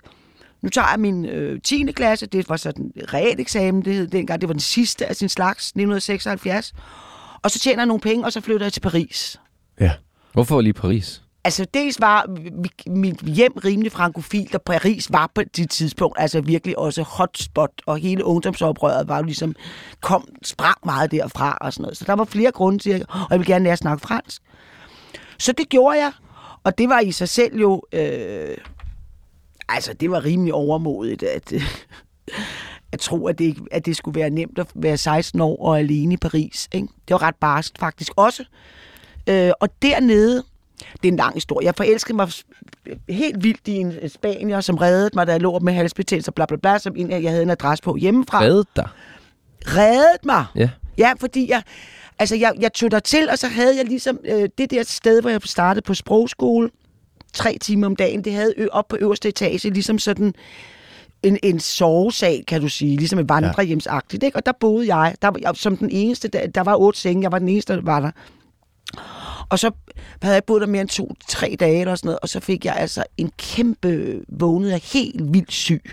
[SPEAKER 3] nu tager jeg min øh, 10. klasse. Det var sådan en realeksamen, det hed dengang. Det var den sidste af sin slags, 1976. Og så tjener jeg nogle penge, og så flytter jeg til Paris.
[SPEAKER 1] Ja.
[SPEAKER 2] Hvorfor lige Paris?
[SPEAKER 3] Altså, dels var mit hjem rimelig frankofilt, og Paris var på det tidspunkt altså virkelig også hotspot, og hele ungdomsoprøret var jo ligesom, kom, sprang meget derfra og sådan noget. Så der var flere grunde til, at og jeg ville gerne lære at snakke fransk. Så det gjorde jeg, og det var i sig selv jo, øh, altså det var rimelig overmodigt, at, at tro, at det, at det skulle være nemt at være 16 år og alene i Paris. Ikke? Det var ret barskt faktisk også. Øh, og dernede, det er en lang historie. Jeg forelskede mig helt vildt i en spanier, som reddede mig, da jeg lå med halsbetændelse, bla bla bla, som en, jeg havde en adresse på hjemmefra.
[SPEAKER 2] Reddet dig?
[SPEAKER 3] Reddede mig!
[SPEAKER 2] Ja.
[SPEAKER 3] Ja, fordi jeg, altså jeg, jeg tog der til, og så havde jeg ligesom øh, det der sted, hvor jeg startede på sprogskole, tre timer om dagen, det havde ø- op på øverste etage, ligesom sådan en, en sovesal, kan du sige, ligesom et vandrehjemsagtigt, ikke? Og der boede jeg, der jeg som den eneste, der, der var otte senge, jeg var den eneste, der var der. Og så havde jeg boet der mere end to-tre dage eller sådan noget, og så fik jeg altså en kæmpe, vågnede jeg helt vildt syg.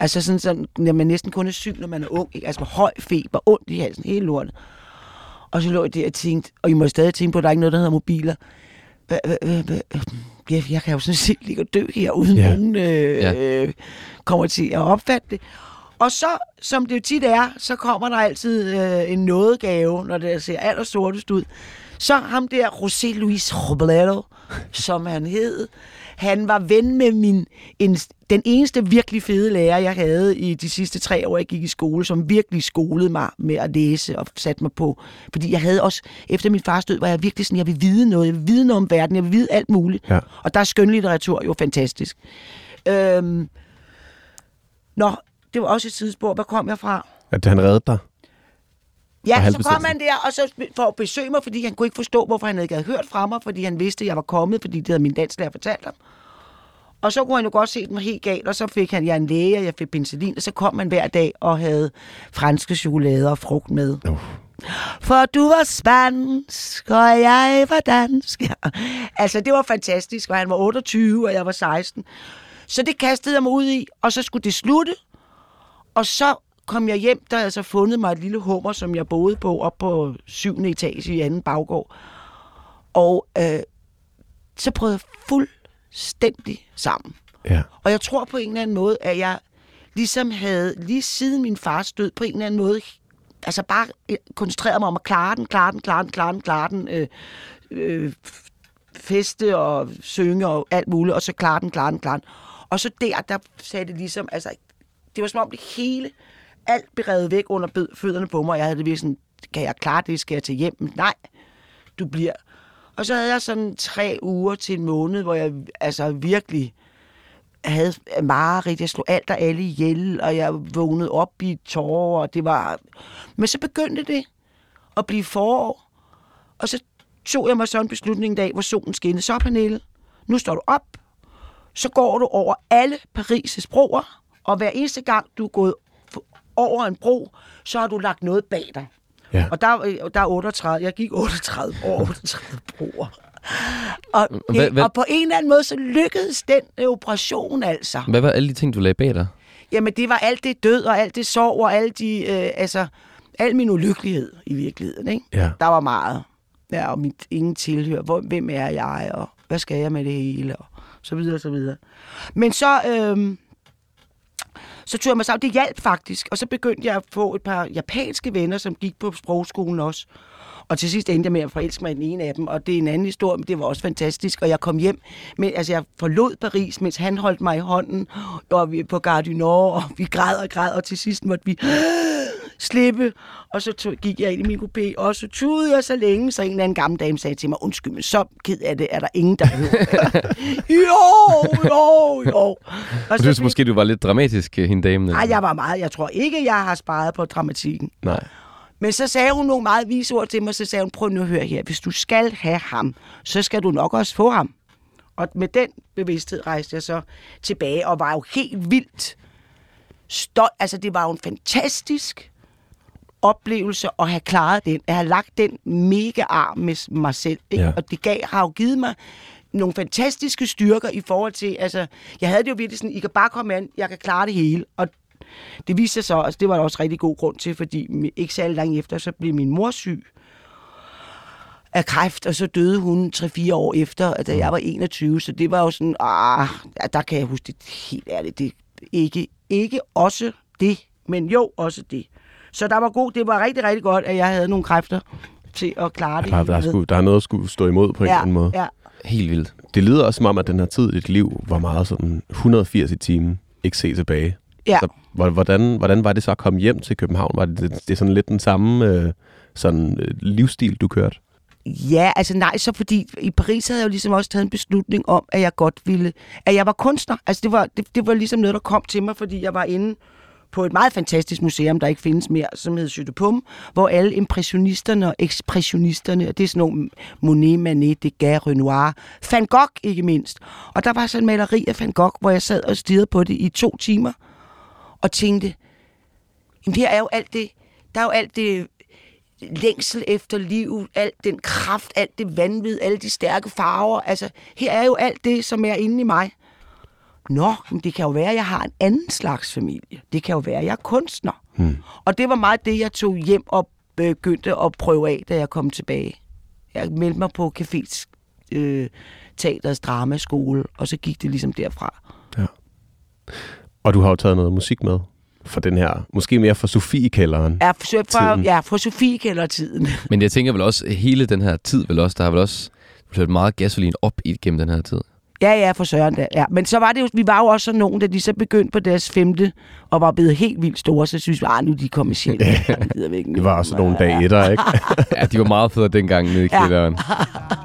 [SPEAKER 3] Altså sådan, sådan, når man næsten kun er syg, når man er ung, ikke? altså med høj feber, ondt i halsen, hele lortet. Og så lå jeg der og tænkte, og I må stadig tænke på, at der er ikke noget, der hedder mobiler. Jeg, jeg kan jo sådan set ligge og dø her, uden
[SPEAKER 1] Ja.
[SPEAKER 3] nogen øh,
[SPEAKER 2] Ja.
[SPEAKER 3] øh, kommer til at opfatte det. Og så, som det jo tit er, så kommer der altid øh, en nådegave, når det ser allersortest ud. Så ham der, José Luis Robledo, som han hed, han var ven med min, en, den eneste virkelig fede lærer, jeg havde i de sidste tre år, jeg gik i skole, som virkelig skolede mig med at læse og satte mig på. Fordi jeg havde også, efter min fars død, var jeg virkelig sådan, jeg vil vide noget, jeg vil vide noget om verden, jeg vil vide alt muligt.
[SPEAKER 1] Ja.
[SPEAKER 3] Og der er skønlitteratur jo fantastisk. Øhm, nå, det var også et sidespor. Hvad kom jeg fra?
[SPEAKER 1] At han reddede dig?
[SPEAKER 3] Ja, så kom han der, og så for at besøge mig, fordi han kunne ikke forstå, hvorfor han ikke havde hørt fra mig, fordi han vidste, at jeg var kommet, fordi det havde min danslærer fortalt ham. Og så kunne han jo godt se, den var helt galt, og så fik han jeg en læge, og jeg fik penicillin, og så kom han hver dag og havde franske chokolader og frugt med.
[SPEAKER 1] Uh.
[SPEAKER 3] For du var spansk, og jeg var dansk. Ja. Altså, det var fantastisk, og han var 28, og jeg var 16. Så det kastede jeg mig ud i, og så skulle det slutte. Og så kom jeg hjem, der havde jeg så fundet mig et lille hummer, som jeg boede på, op på syvende etage i anden baggård. Og øh, så prøvede jeg fuldstændig sammen.
[SPEAKER 1] Ja.
[SPEAKER 3] Og jeg tror på en eller anden måde, at jeg ligesom havde, lige siden min fars død, på en eller anden måde, altså bare øh, koncentreret mig om at klare den, klare den, klare den, klare den, klare den, øh, øh, feste og synge og alt muligt, og så klare den, klare den, klare den. Og så der, der sagde det ligesom, altså, det var som om det hele, alt blev revet væk under fødderne på mig, jeg havde det virkelig sådan, kan jeg klare det, skal jeg til hjem? Nej, du bliver. Og så havde jeg sådan tre uger til en måned, hvor jeg altså virkelig havde øh, mareridt. Jeg slog alt og alle ihjel, og jeg vågnede op i tårer, og det var... Men så begyndte det at blive forår, og så tog jeg mig så en beslutning en dag, hvor solen skinnede. Så, Pernille, nu står du op, så går du over alle Paris' broer, og hver eneste gang, du er gået over en bro, så har du lagt noget bag dig.
[SPEAKER 1] Ja.
[SPEAKER 3] Og der, øh, der er 38, jeg gik 38 over 38 broer. Og,
[SPEAKER 2] Hvad- hvad-
[SPEAKER 3] og på en eller anden måde, så lykkedes den øh, operation altså.
[SPEAKER 2] Hvad var alle de ting, du lagde bag dig?
[SPEAKER 3] Jamen, det var alt det død, og alt det sorg, og alt de, øh, altså, al min ulykkelighed i virkeligheden, ikke?
[SPEAKER 1] Ja.
[SPEAKER 3] Der var meget. Ja, og mit ingen tilhør. Hvor, hvem er jeg, og hvad skal jeg med det hele, og så videre, og så videre. Men så, øh, så tog jeg mig sammen. Det hjalp faktisk, og så begyndte jeg at få et par japanske venner, som gik på sprogskolen også. Og til sidst endte jeg med at forelske mig i den ene af dem, og det er en anden historie, men det var også fantastisk. Og jeg kom hjem, men altså jeg forlod Paris, mens han holdt mig i hånden, og vi på Gare du Nord, og vi græd og græd, og til sidst måtte vi slippe. Og så tog, gik jeg ind i min coupé, og så tudede jeg så længe, så en eller anden gammel dame sagde til mig, undskyld, men så ked af det, er der ingen, der jo, jo, jo. Og
[SPEAKER 2] Jeg synes måske, du var lidt dramatisk, øh, hende damen.
[SPEAKER 3] Nej, jeg var meget. Jeg tror ikke, jeg har sparet på dramatikken.
[SPEAKER 1] Nej.
[SPEAKER 3] Men så sagde hun nogle meget vise ord til mig, så sagde hun, prøv nu at høre her, hvis du skal have ham, så skal du nok også få ham. Og med den bevidsthed rejste jeg så tilbage, og var jo helt vildt stolt. Altså, det var jo en fantastisk oplevelse at have klaret den, at have lagt den mega arm med mig selv. Ikke?
[SPEAKER 1] Ja.
[SPEAKER 3] Og det gav, har jo givet mig nogle fantastiske styrker i forhold til, altså, jeg havde det jo virkelig sådan, I kan bare komme an, jeg kan klare det hele. Og det viste sig så, altså, det var der også rigtig god grund til, fordi ikke særlig langt efter, så blev min mor syg af kræft, og så døde hun 3-4 år efter, da jeg var 21, så det var jo sådan, ah, der kan jeg huske det helt ærligt, det ikke, ikke også det, men jo også det. Så der var god, det var rigtig, rigtig godt, at jeg havde nogle kræfter til at klare det.
[SPEAKER 1] Der, der, er sgu, der er noget at skulle stå imod på en eller anden måde.
[SPEAKER 3] Ja,
[SPEAKER 2] Helt vildt.
[SPEAKER 1] Det lyder også som om, at den her tid i dit liv var meget sådan 180 i timen, ikke se tilbage.
[SPEAKER 3] ja.
[SPEAKER 1] Så, hvor- hvordan, hvordan var det så at komme hjem til København? Var det, det, det er sådan lidt den samme øh, sådan, øh, livsstil, du kørte?
[SPEAKER 3] Ja, altså nej, så fordi i Paris havde jeg jo ligesom også taget en beslutning om, at jeg godt ville, at jeg var kunstner. Altså det var, det, det var ligesom noget, der kom til mig, fordi jeg var inde på et meget fantastisk museum, der ikke findes mere, som hedder Jeu hvor alle impressionisterne og ekspressionisterne, og det er sådan nogle Monet, Manet, Degas, Renoir, Van Gogh ikke mindst. Og der var sådan en maleri af Van Gogh, hvor jeg sad og stirrede på det i to timer, og tænkte, jamen her er jo alt det, der er jo alt det længsel efter liv, alt den kraft, alt det vanvid, alle de stærke farver. Altså, her er jo alt det, som er inde i mig. Nå, men det kan jo være, at jeg har en anden slags familie. Det kan jo være, at jeg er kunstner. Hmm. Og det var meget det, jeg tog hjem og begyndte at prøve af, da jeg kom tilbage. Jeg meldte mig på Cafés øh, Teaters Dramaskole, og så gik det ligesom derfra.
[SPEAKER 1] Og du har jo taget noget musik med for den her, måske mere for Sofie-kælderen.
[SPEAKER 3] Ja, for, for, ja, for Sofie kælder tiden.
[SPEAKER 2] Men jeg tænker vel også, hele den her tid vel også, der har vel også blevet meget gasolin op i, gennem den her tid.
[SPEAKER 3] Ja, ja, for søren da. Ja. Men så var det jo, vi var jo også sådan nogen, da de så begyndte på deres femte, og var blevet helt vildt store, så synes vi, ah, nu er de kommersielle. Ja.
[SPEAKER 1] Det var også nogle dage etter, ikke?
[SPEAKER 2] Ja, de var meget federe dengang nede i
[SPEAKER 3] Ja.
[SPEAKER 2] kælderen.
[SPEAKER 5] En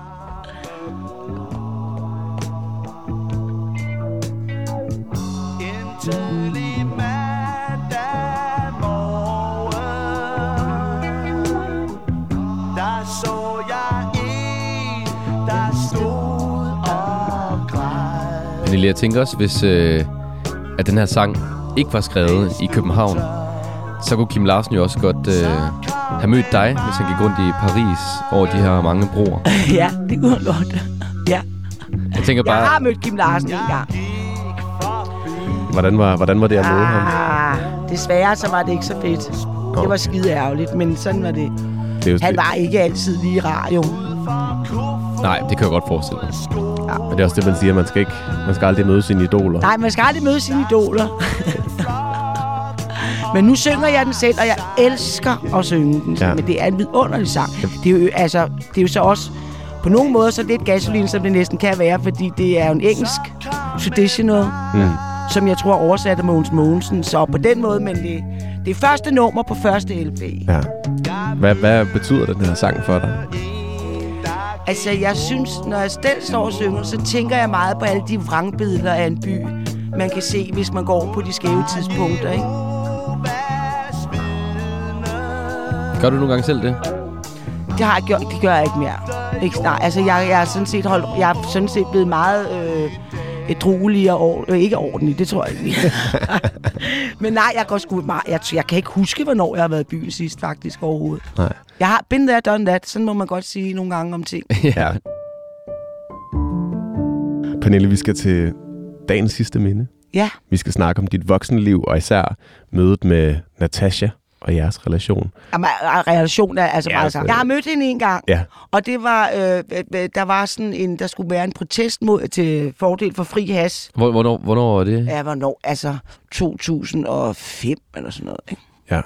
[SPEAKER 5] jeg
[SPEAKER 2] tænker også, hvis øh, at den her sang ikke var skrevet i København, så kunne Kim Larsen jo også godt øh, have mødt dig, hvis han gik rundt i Paris over de her mange broer.
[SPEAKER 3] ja, det kunne han godt. Ja.
[SPEAKER 2] Jeg tænker
[SPEAKER 3] Jeg har
[SPEAKER 2] bare,
[SPEAKER 3] mødt Kim Larsen en gang.
[SPEAKER 1] Hvordan var, hvordan var det at møde ham?
[SPEAKER 3] Ah, desværre så var det ikke så fedt. Det var skide ærgerligt, men sådan var det.
[SPEAKER 1] Det
[SPEAKER 3] Han var ikke altid lige rar, jo.
[SPEAKER 2] nej, det kan jeg godt forestille mig.
[SPEAKER 1] Men det er også det, man siger. Man skal, ikke, man skal aldrig møde sine idoler.
[SPEAKER 3] Nej, man skal aldrig møde sine idoler. Men nu synger jeg den selv, og jeg elsker at synge den.
[SPEAKER 1] Ja.
[SPEAKER 3] Ja. Men det er en vidunderlig sang. Det er jo, altså, det er jo så også på nogle måder så lidt gasolin, som det næsten kan være, fordi det er jo en engelsk traditional,
[SPEAKER 1] Mm.
[SPEAKER 3] som jeg tror oversatte Mogens Mogensen. Så på den måde, men det, det er første nummer på første LP.
[SPEAKER 1] Ja. Hvad, hvad betyder den her sang for dig?
[SPEAKER 3] Altså, jeg synes, når jeg selv står og synger, så tænker jeg meget på alle de vrangbilleder af en by, man kan se, hvis man går på de skæve tidspunkter, ikke?
[SPEAKER 2] Gør du nogle gange selv det?
[SPEAKER 3] Det har jeg gjort, det gør jeg ikke mere. Ikke, nej, altså jeg, jeg, er sådan set holdt, jeg er sådan set blevet meget øh, ædruelig og or, øh, ikke ordentlig, det tror jeg ikke. Men nej, jeg går sgu meget, jeg, jeg kan ikke huske, hvornår jeg har været i byen sidst faktisk overhovedet.
[SPEAKER 1] Nej.
[SPEAKER 3] Jeg har been there, done that, sådan må man godt sige nogle gange om ting.
[SPEAKER 1] Ja. Pernille, vi skal til dagens sidste minde.
[SPEAKER 3] Ja,
[SPEAKER 1] Vi skal snakke om dit voksenliv, og især mødet med Natasha og jeres relation.
[SPEAKER 3] Jamen, relation er altså
[SPEAKER 1] Ja,
[SPEAKER 3] meget
[SPEAKER 1] altså-
[SPEAKER 3] sammen. Jeg har mødt hende en gang,
[SPEAKER 1] Ja.
[SPEAKER 3] og det var, øh, øh, der var sådan en, der skulle være en protest mod til fordel for fri has.
[SPEAKER 2] Hvor, hvornår, hvornår var det?
[SPEAKER 3] Ja, hvornår? Altså 2005 eller sådan noget, ikke?
[SPEAKER 1] Ja.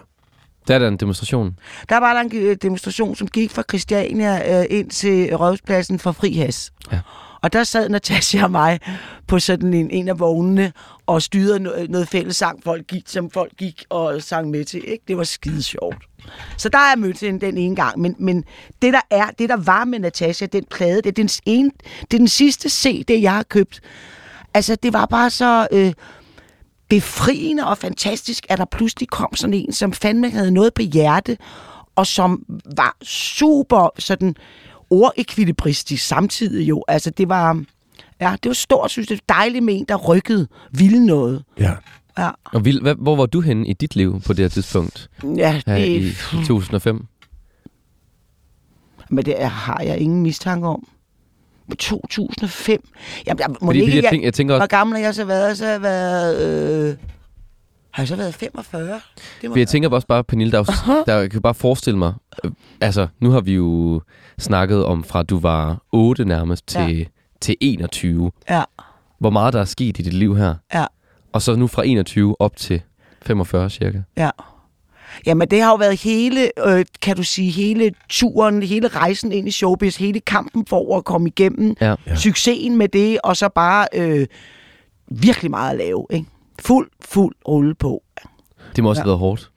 [SPEAKER 2] Der er der en demonstration.
[SPEAKER 3] Der var der en øh, demonstration, som gik fra Christiania øh, ind til Rådhuspladsen for fri has.
[SPEAKER 2] Ja.
[SPEAKER 3] Og der sad Natasja og mig på sådan en, en af vognene og styrede noget, noget fællessang, folk gik, som folk gik og sang med til. Ikke? Det var skide sjovt. Så der er jeg mødt hende den ene gang. Men, men det, der er, det der var med Natasha, den plade, det er den, ene, det er den sidste CD, jeg har købt. Altså, det var bare så... Øh, befriende og fantastisk, at der pludselig kom sådan en, som fandme havde noget på hjerte, og som var super sådan ordekvilibristisk samtidig jo. Altså, det var... Ja, det var stort, synes jeg. Dejligt med en, der rykkede, ville noget.
[SPEAKER 1] Ja.
[SPEAKER 3] Ja,
[SPEAKER 2] Og vil, hvad, hvor var du henne i dit liv på det her tidspunkt?
[SPEAKER 3] ja
[SPEAKER 2] Her i,
[SPEAKER 3] det,
[SPEAKER 2] i 2005?
[SPEAKER 3] men det er- har jeg ingen mistanke om. 2005? Jamen, jeg, må
[SPEAKER 2] Fordi,
[SPEAKER 3] ikke,
[SPEAKER 2] fordi jeg, tænker, jeg tænker
[SPEAKER 3] hvor
[SPEAKER 2] også,
[SPEAKER 3] gammel har jeg så været? Så har jeg været... Øh, har jeg så været 45? Det må
[SPEAKER 2] jeg tænker også bare, Pernille, der, er jo- der jeg kan bare forestille mig, øh, altså nu har vi jo snakket om fra du var 8 nærmest til, ja. Til 21.
[SPEAKER 3] Ja,
[SPEAKER 2] Hvor meget der er sket i dit liv her.
[SPEAKER 3] ja.
[SPEAKER 2] Og så nu fra 21 op til 45 cirka.
[SPEAKER 3] Ja. Jamen, det har jo været hele, øh, kan du sige, hele turen, hele rejsen ind i showbiz, hele kampen for at komme igennem,
[SPEAKER 2] Ja.
[SPEAKER 3] ja. succesen med det, og så bare øh, virkelig meget at lave. Ikke? Fuld, fuld rulle på.
[SPEAKER 2] Det må også
[SPEAKER 3] Ja.
[SPEAKER 2] have været hårdt.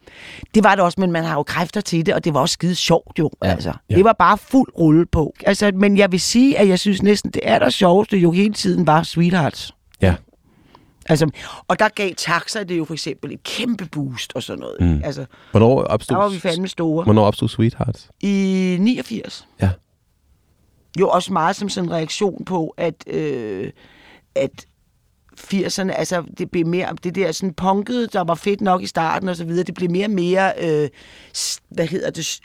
[SPEAKER 3] Det var det også, men man har jo kræfter til det, og det var også skide sjovt jo.
[SPEAKER 2] Ja.
[SPEAKER 3] Altså.
[SPEAKER 1] Ja.
[SPEAKER 3] Det var bare fuld rulle på. Altså, men jeg vil sige, at jeg synes næsten, det er der sjoveste jo hele tiden var Sweethearts.
[SPEAKER 1] Ja.
[SPEAKER 3] Altså, og der gav taxa det jo for eksempel et kæmpe boost og sådan noget.
[SPEAKER 1] Mm.
[SPEAKER 3] Altså,
[SPEAKER 1] Hvornår opstod,
[SPEAKER 3] der var vi fandme store.
[SPEAKER 1] hvornår opstod Sweethearts?
[SPEAKER 3] I 89.
[SPEAKER 1] Ja.
[SPEAKER 3] Jo også meget som sådan en reaktion på, at, øh, at 80'erne, altså det blev mere, det der sådan punkede, der var fedt nok i starten og så videre, det blev mere og mere, øh, hvad hedder det,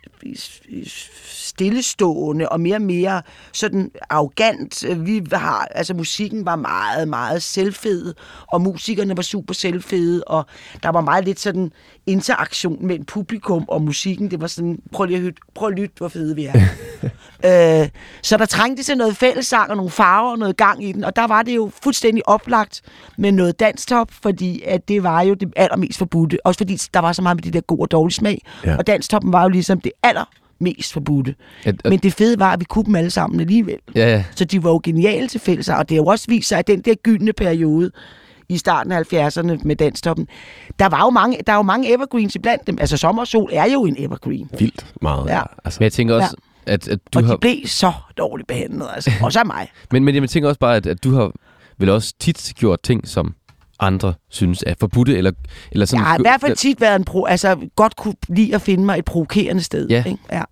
[SPEAKER 3] stillestående og mere og mere sådan arrogant. Vi har, altså musikken var meget, meget selvfed, og musikerne var super selvfede, og der var meget lidt sådan interaktion mellem publikum og musikken. Det var sådan, prøv lige at, lytte, prøv at lytte, hvor fede vi er. øh, så der trængte sig noget fællessang og nogle farver og noget gang i den, og der var det jo fuldstændig oplagt med noget danstop, fordi at det var jo det allermest forbudte. Også fordi der var så meget med de der gode og dårlige smag,
[SPEAKER 1] Ja.
[SPEAKER 3] og danstoppen var jo ligesom det allermest forbudte.
[SPEAKER 2] At, at,
[SPEAKER 3] Men det fede var, at vi kunne dem alle sammen alligevel.
[SPEAKER 2] ja, ja.
[SPEAKER 3] Så de var jo geniale til fælles, og det har jo også vist sig, at den der gyldne periode i starten af 70'erne med danstoppen, der var jo mange, der er jo mange evergreens iblandt dem. Altså Sommer og Sol er jo en evergreen.
[SPEAKER 1] Vildt meget.
[SPEAKER 3] Ja.
[SPEAKER 1] Altså,
[SPEAKER 2] Men jeg tænker også, ja. at, at du
[SPEAKER 3] og
[SPEAKER 2] har...
[SPEAKER 3] de blev så dårligt behandlet, altså. Også af mig.
[SPEAKER 2] Men, men jeg tænker også bare, at, at du har vel også tit gjort ting, som andre synes er forbudte, eller, eller sådan...
[SPEAKER 3] Jeg har i hvert fald tit været en pro, altså godt kunne lide at finde mig et provokerende sted.
[SPEAKER 2] Ja.
[SPEAKER 3] Ikke? ja.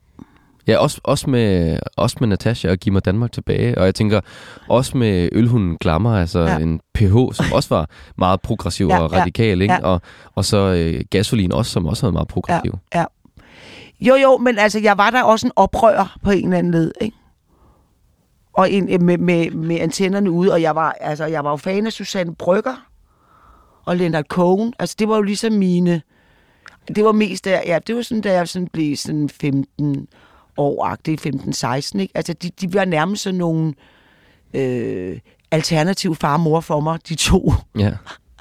[SPEAKER 2] Ja, også, også, med, også med Natasha og Giv mig Danmark tilbage. Og jeg tænker også med Ølhunden Glammer, altså ja.
[SPEAKER 3] Ja.
[SPEAKER 2] en PH, som også var meget progressiv
[SPEAKER 3] Ja,
[SPEAKER 2] og
[SPEAKER 3] ja,
[SPEAKER 2] radikal, ikke?
[SPEAKER 3] ja.
[SPEAKER 2] Og, og så øh, Gasolin også, som også var meget progressiv.
[SPEAKER 3] Ja, ja. Jo, jo, men altså, jeg var der også en oprør på en eller anden led, ikke? Og en, med, med, med antennerne ude, og jeg var, altså, jeg var jo fan af Susanne Brygger og Leonard Cohen. Altså, det var jo ligesom mine... Det var mest der, ja, det var sådan, da jeg sådan blev sådan 15 år-agtig, 15-16, ikke? Altså, de, de var nærmest sådan nogle øh, alternativ far og mor for mig, de to.
[SPEAKER 2] ja.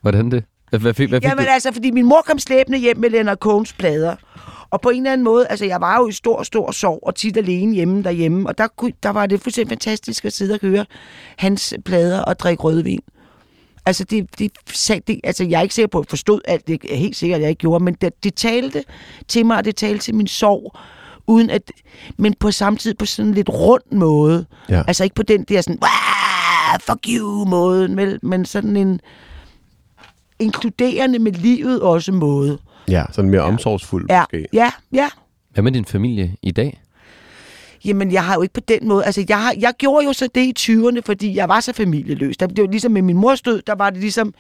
[SPEAKER 2] Hvordan det? Hvad, hvad fik, hvad fik
[SPEAKER 3] Jamen
[SPEAKER 2] du?
[SPEAKER 3] altså, fordi min mor kom slæbende hjem med Leonard Cohns plader. Og på en eller anden måde, altså jeg var jo i stor, stor sorg og tit alene hjemme derhjemme. Og der, kunne, der var det fuldstændig fantastisk at sidde og høre hans plader og drikke rødvin. Altså, det, det, sag- det, altså, jeg er ikke sikker på, at jeg forstod alt. Det er helt sikkert, at jeg ikke gjorde. Men det, det talte til mig, og det talte til min sorg. Uden at, men på samme tid på sådan en lidt rund måde.
[SPEAKER 1] Ja.
[SPEAKER 3] Altså ikke på den der sådan, "Wah, fuck you måde, vel, men sådan en inkluderende med livet også måde.
[SPEAKER 1] ja, sådan mere omsorgsfuld
[SPEAKER 3] Ja,
[SPEAKER 1] måske.
[SPEAKER 3] ja, ja.
[SPEAKER 2] Hvad med din familie i dag?
[SPEAKER 3] Jamen, jeg har jo ikke på den måde... Altså, jeg, har, jeg gjorde jo så det i 20'erne, fordi jeg var så familieløs. Der, det var ligesom med min mors død, der var det ligesom...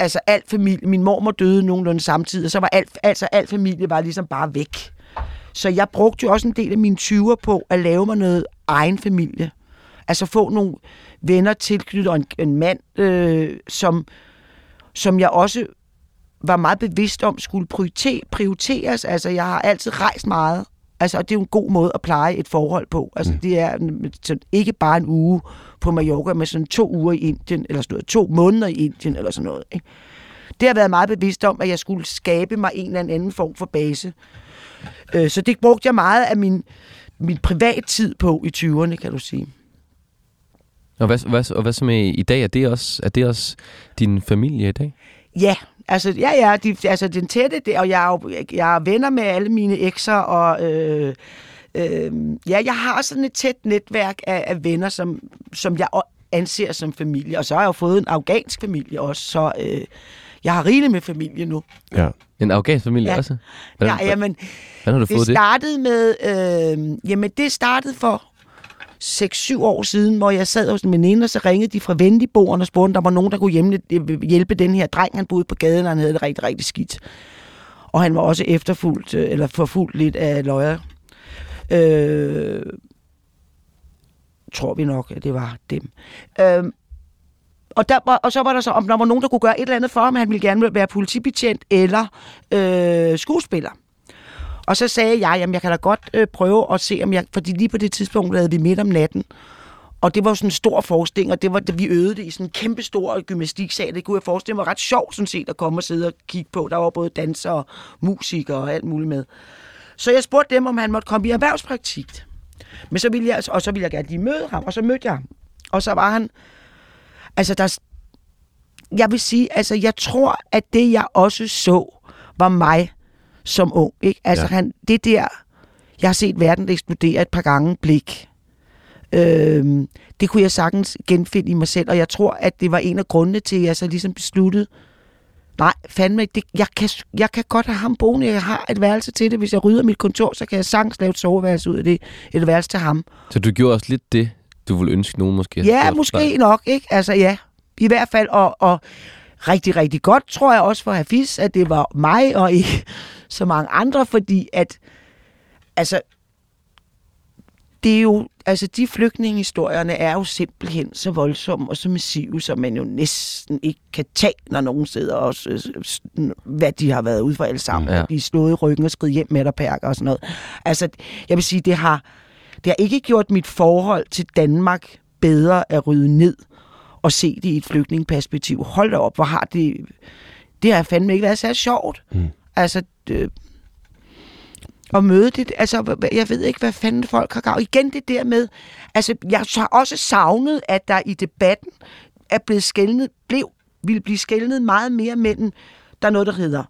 [SPEAKER 3] Altså, alt familie... Min mormor døde nogenlunde samtidig, og så var alt, altså, alt familie var ligesom bare væk. Så jeg brugte jo også en del af mine 20'er på at lave mig noget egen familie. Altså få nogle venner tilknyttet og en, en mand, øh, som, som jeg også var meget bevidst om skulle prioriteres. Altså, jeg har altid rejst meget. Altså, og det er jo en god måde at pleje et forhold på. Altså, mm. det er sådan, ikke bare en uge på Mallorca, men sådan to uger i Indien, eller sådan noget, to måneder i Indien, eller sådan noget. Ikke? Det har været meget bevidst om, at jeg skulle skabe mig en eller anden form for base. Øh, så det brugte jeg meget af min, min privattid på i 20'erne, kan du sige.
[SPEAKER 2] Og hvad, hvad, og hvad så med i dag? Er det, også, er det også din familie i dag?
[SPEAKER 3] Ja, altså, ja, ja, de, altså den tætte, det, og jeg er, jo, jeg er venner med alle mine ekser, og øh, øh, ja, jeg har sådan et tæt netværk af, af venner, som, som jeg anser som familie, og så har jeg jo fået en afghansk familie også, så øh, jeg har rigeligt med familie nu.
[SPEAKER 1] Ja.
[SPEAKER 2] En afghansk familie
[SPEAKER 3] Ja.
[SPEAKER 2] også? Hvordan,
[SPEAKER 3] Ja, jamen,
[SPEAKER 2] hvordan har du
[SPEAKER 3] det
[SPEAKER 2] fået det?
[SPEAKER 3] startede med... Øh, jamen, det startede for 6-7 år siden, hvor jeg sad hos en veninde, og så ringede de fra Venligboerne og spurgte, om der var nogen, der kunne hjemme, øh, hjælpe den her dreng. Han boede på gaden, og han havde det rigtig, rigtig skidt. Og han var også efterfulgt, øh, eller forfulgt lidt af løjer. Øh, tror vi nok, at det var dem. Øh, og, der var, og så var der så, om der var nogen, der kunne gøre et eller andet for ham. Han ville gerne være politibetjent eller øh, skuespiller. Og så sagde jeg, jamen jeg kan da godt øh, prøve at se, om jeg... Fordi lige på det tidspunkt lavede vi midt om natten. Og det var jo sådan en stor forestilling, og det var, vi øvede det i sådan en kæmpe stor gymnastiksal. Det kunne jeg forestille mig var ret sjovt sådan set at komme og sidde og kigge på. Der var både dansere og musikere og alt muligt med. Så jeg spurgte dem, om han måtte komme i erhvervspraktik. Men så ville jeg, og så ville jeg gerne lige møde ham, og så mødte jeg ham. Og så var han... Altså, der, jeg vil sige, altså, jeg tror, at det, jeg også så, var mig som ung. Ikke? Altså,
[SPEAKER 1] Ja.
[SPEAKER 3] han, det der, jeg har set verden eksplodere et par gange blik. Øhm, det kunne jeg sagtens genfinde i mig selv, og jeg tror, at det var en af grundene til, at jeg så ligesom besluttede, nej, fandme ikke, det, jeg, kan, jeg kan godt have ham boende, jeg har et værelse til det. Hvis jeg rydder mit kontor, så kan jeg sagtens lave et soveværelse ud af det, et værelse til ham.
[SPEAKER 2] Så du gjorde også lidt det, du ville ønske nogen måske
[SPEAKER 3] Ja, måske
[SPEAKER 2] dig.
[SPEAKER 3] nok, ikke? Altså ja, i hvert fald, og, og rigtig, rigtig godt, tror jeg også for Hafiz, at det var mig og ikke så mange andre, fordi at, altså, det er jo, altså de flygtningehistorierne er jo simpelthen så voldsomme og så massive, som man jo næsten ikke kan tage, når nogen sidder og, hvad de har været ude for alle sammen.
[SPEAKER 2] Ja.
[SPEAKER 3] Ja. De er slået i ryggen og skridt hjem med der perker og sådan noget. Altså, jeg vil sige, det har, det har ikke gjort mit forhold til Danmark bedre at rydde ned og se det i et flygtningeperspektiv. Hold da op, hvor har det... Det har fandme ikke været så sjovt. Mm. Altså, det, at møde det, altså, jeg ved ikke, hvad fanden folk har gav. Igen det der med, altså, jeg har også savnet, at der i debatten er blevet skældnet, blev, ville blive skældnet meget mere mellem, der er noget, der hedder